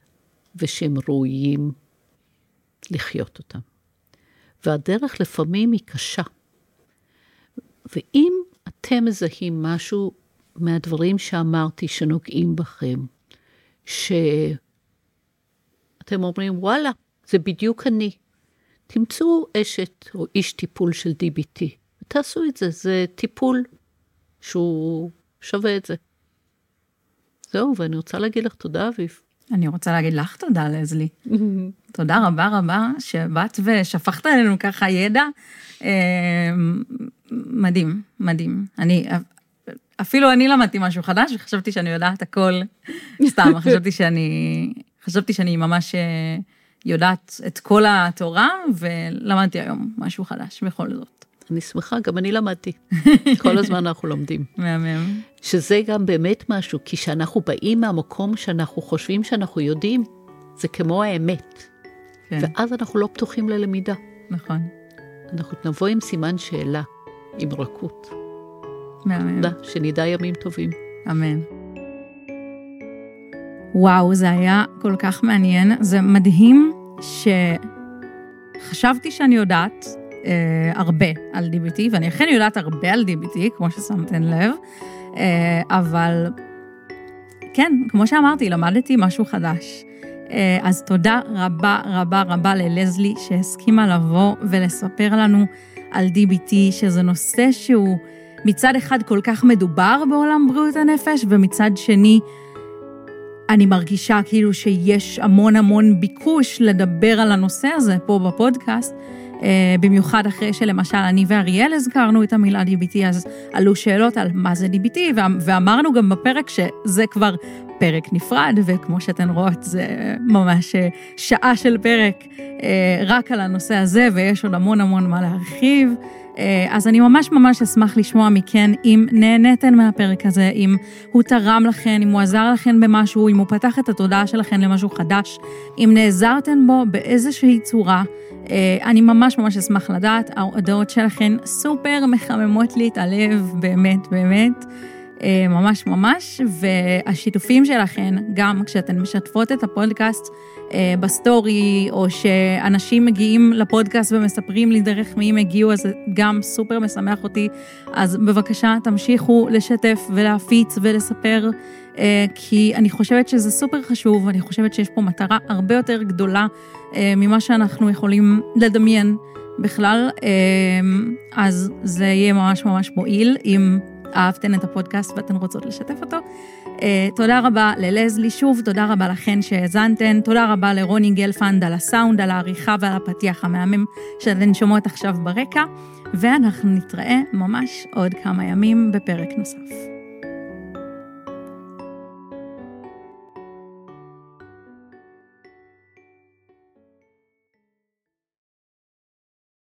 Speaker 2: ושהם ראויים לחיות אותם. והדרך לפעמים היא קשה. ואם אתם מזהים משהו מהדברים שאמרתי שנוגעים בכם, שאתם אומרים, וואלה, זה בדיוק אני, תמצאו אשת או איש טיפול של DBT, ותעשו את זה, זה טיפול שהוא שווה את זה. זהו, ואני רוצה להגיד לך תודה, אביב.
Speaker 1: אני רוצה להגיד לך תודה, לזלי. תודה רבה רבה שבאת ושפכת עלינו ככה ידע. מדהים, מדהים. אני, אפילו אני למדתי משהו חדש וחשבתי שאני יודעת הכל. סתם, חשבתי שאני, חשבתי שאני ממש אה, יודעת את כל התורה, ולמדתי היום משהו חדש בכל זאת.
Speaker 2: אני שמחה, גם אני למדתי. כל הזמן אנחנו לומדים.
Speaker 1: מהמם.
Speaker 2: שזה גם באמת משהו, כי כשאנחנו באים מהמקום שאנחנו חושבים שאנחנו יודעים, זה כמו האמת.
Speaker 1: כן,
Speaker 2: ואז אנחנו לא פתוחים ללמידה.
Speaker 1: נכון.
Speaker 2: אנחנו נבוא עם סימן שאלה, עם רכות.
Speaker 1: מהמם.
Speaker 2: תודה, שנדע ימים טובים.
Speaker 1: אמן. וואו, זה היה כל כך מעניין. זה מדהים שחשבתי שאני יודעת אה, הרבה על DBT, ואני אכן יודעת הרבה על DBT, כמו ששמתם לב, אה, אבל כן, כמו שאמרתי, למדתי משהו חדש. אה, אז תודה רבה רבה רבה ללזלי שהסכימה לבוא ולספר לנו על DBT, שזה נושא שהוא מצד אחד כל כך מדובר בעולם בריאות הנפש, ומצד שני, אני מרגישה כאילו שיש המון המון ביקוש לדבר על הנושא הזה פה בפודקאסט, אה, במיוחד אחרי שלמשל אני ואריאל הזכרנו את המילה DBT, אז עלו שאלות על מה זה DBT, ואמרנו גם בפרק שזה כבר פרק נפרד, וכמו שאתן רואות, זה ממש אה, שעה של פרק אה, רק על הנושא הזה, ויש עוד המון המון מה להרחיב. אה, אז אני ממש ממש אשמח לשמוע מכן אם נהניתן מהפרק הזה, אם הוא תרם לכן, אם הוא עזר לכן במשהו, אם הוא פתח את התודעה שלכן למשהו חדש, אם נעזרתן בו באיזושהי צורה. אני ממש ממש אשמח לדעת, ההודעות שלכן סופר מחממות לי את הלב, באמת, באמת. אה, ממש ממש, והשיתופים שלכן, גם כשאתן משתפות את הפודקאסט אה, בסטורי, או שאנשים מגיעים לפודקאסט ומספרים לי דרך מי הם הגיעו, אז זה גם סופר משמח אותי. אז בבקשה, תמשיכו לשתף ולהפיץ ולספר, אה, כי אני חושבת שזה סופר חשוב, אני חושבת שיש פה מטרה הרבה יותר גדולה ממה שאנחנו יכולים לדמיין בכלל, אז זה יהיה ממש ממש מועיל אם אהבתן את הפודקאסט ואתן רוצות לשתף אותו. Uh, תודה רבה ללזלי שוב, תודה רבה לכן שהאזנתן, תודה רבה לרוני גלפנד על הסאונד, על העריכה ועל הפתיח המהמם שאתן שומעות עכשיו ברקע, ואנחנו נתראה ממש עוד כמה ימים בפרק נוסף.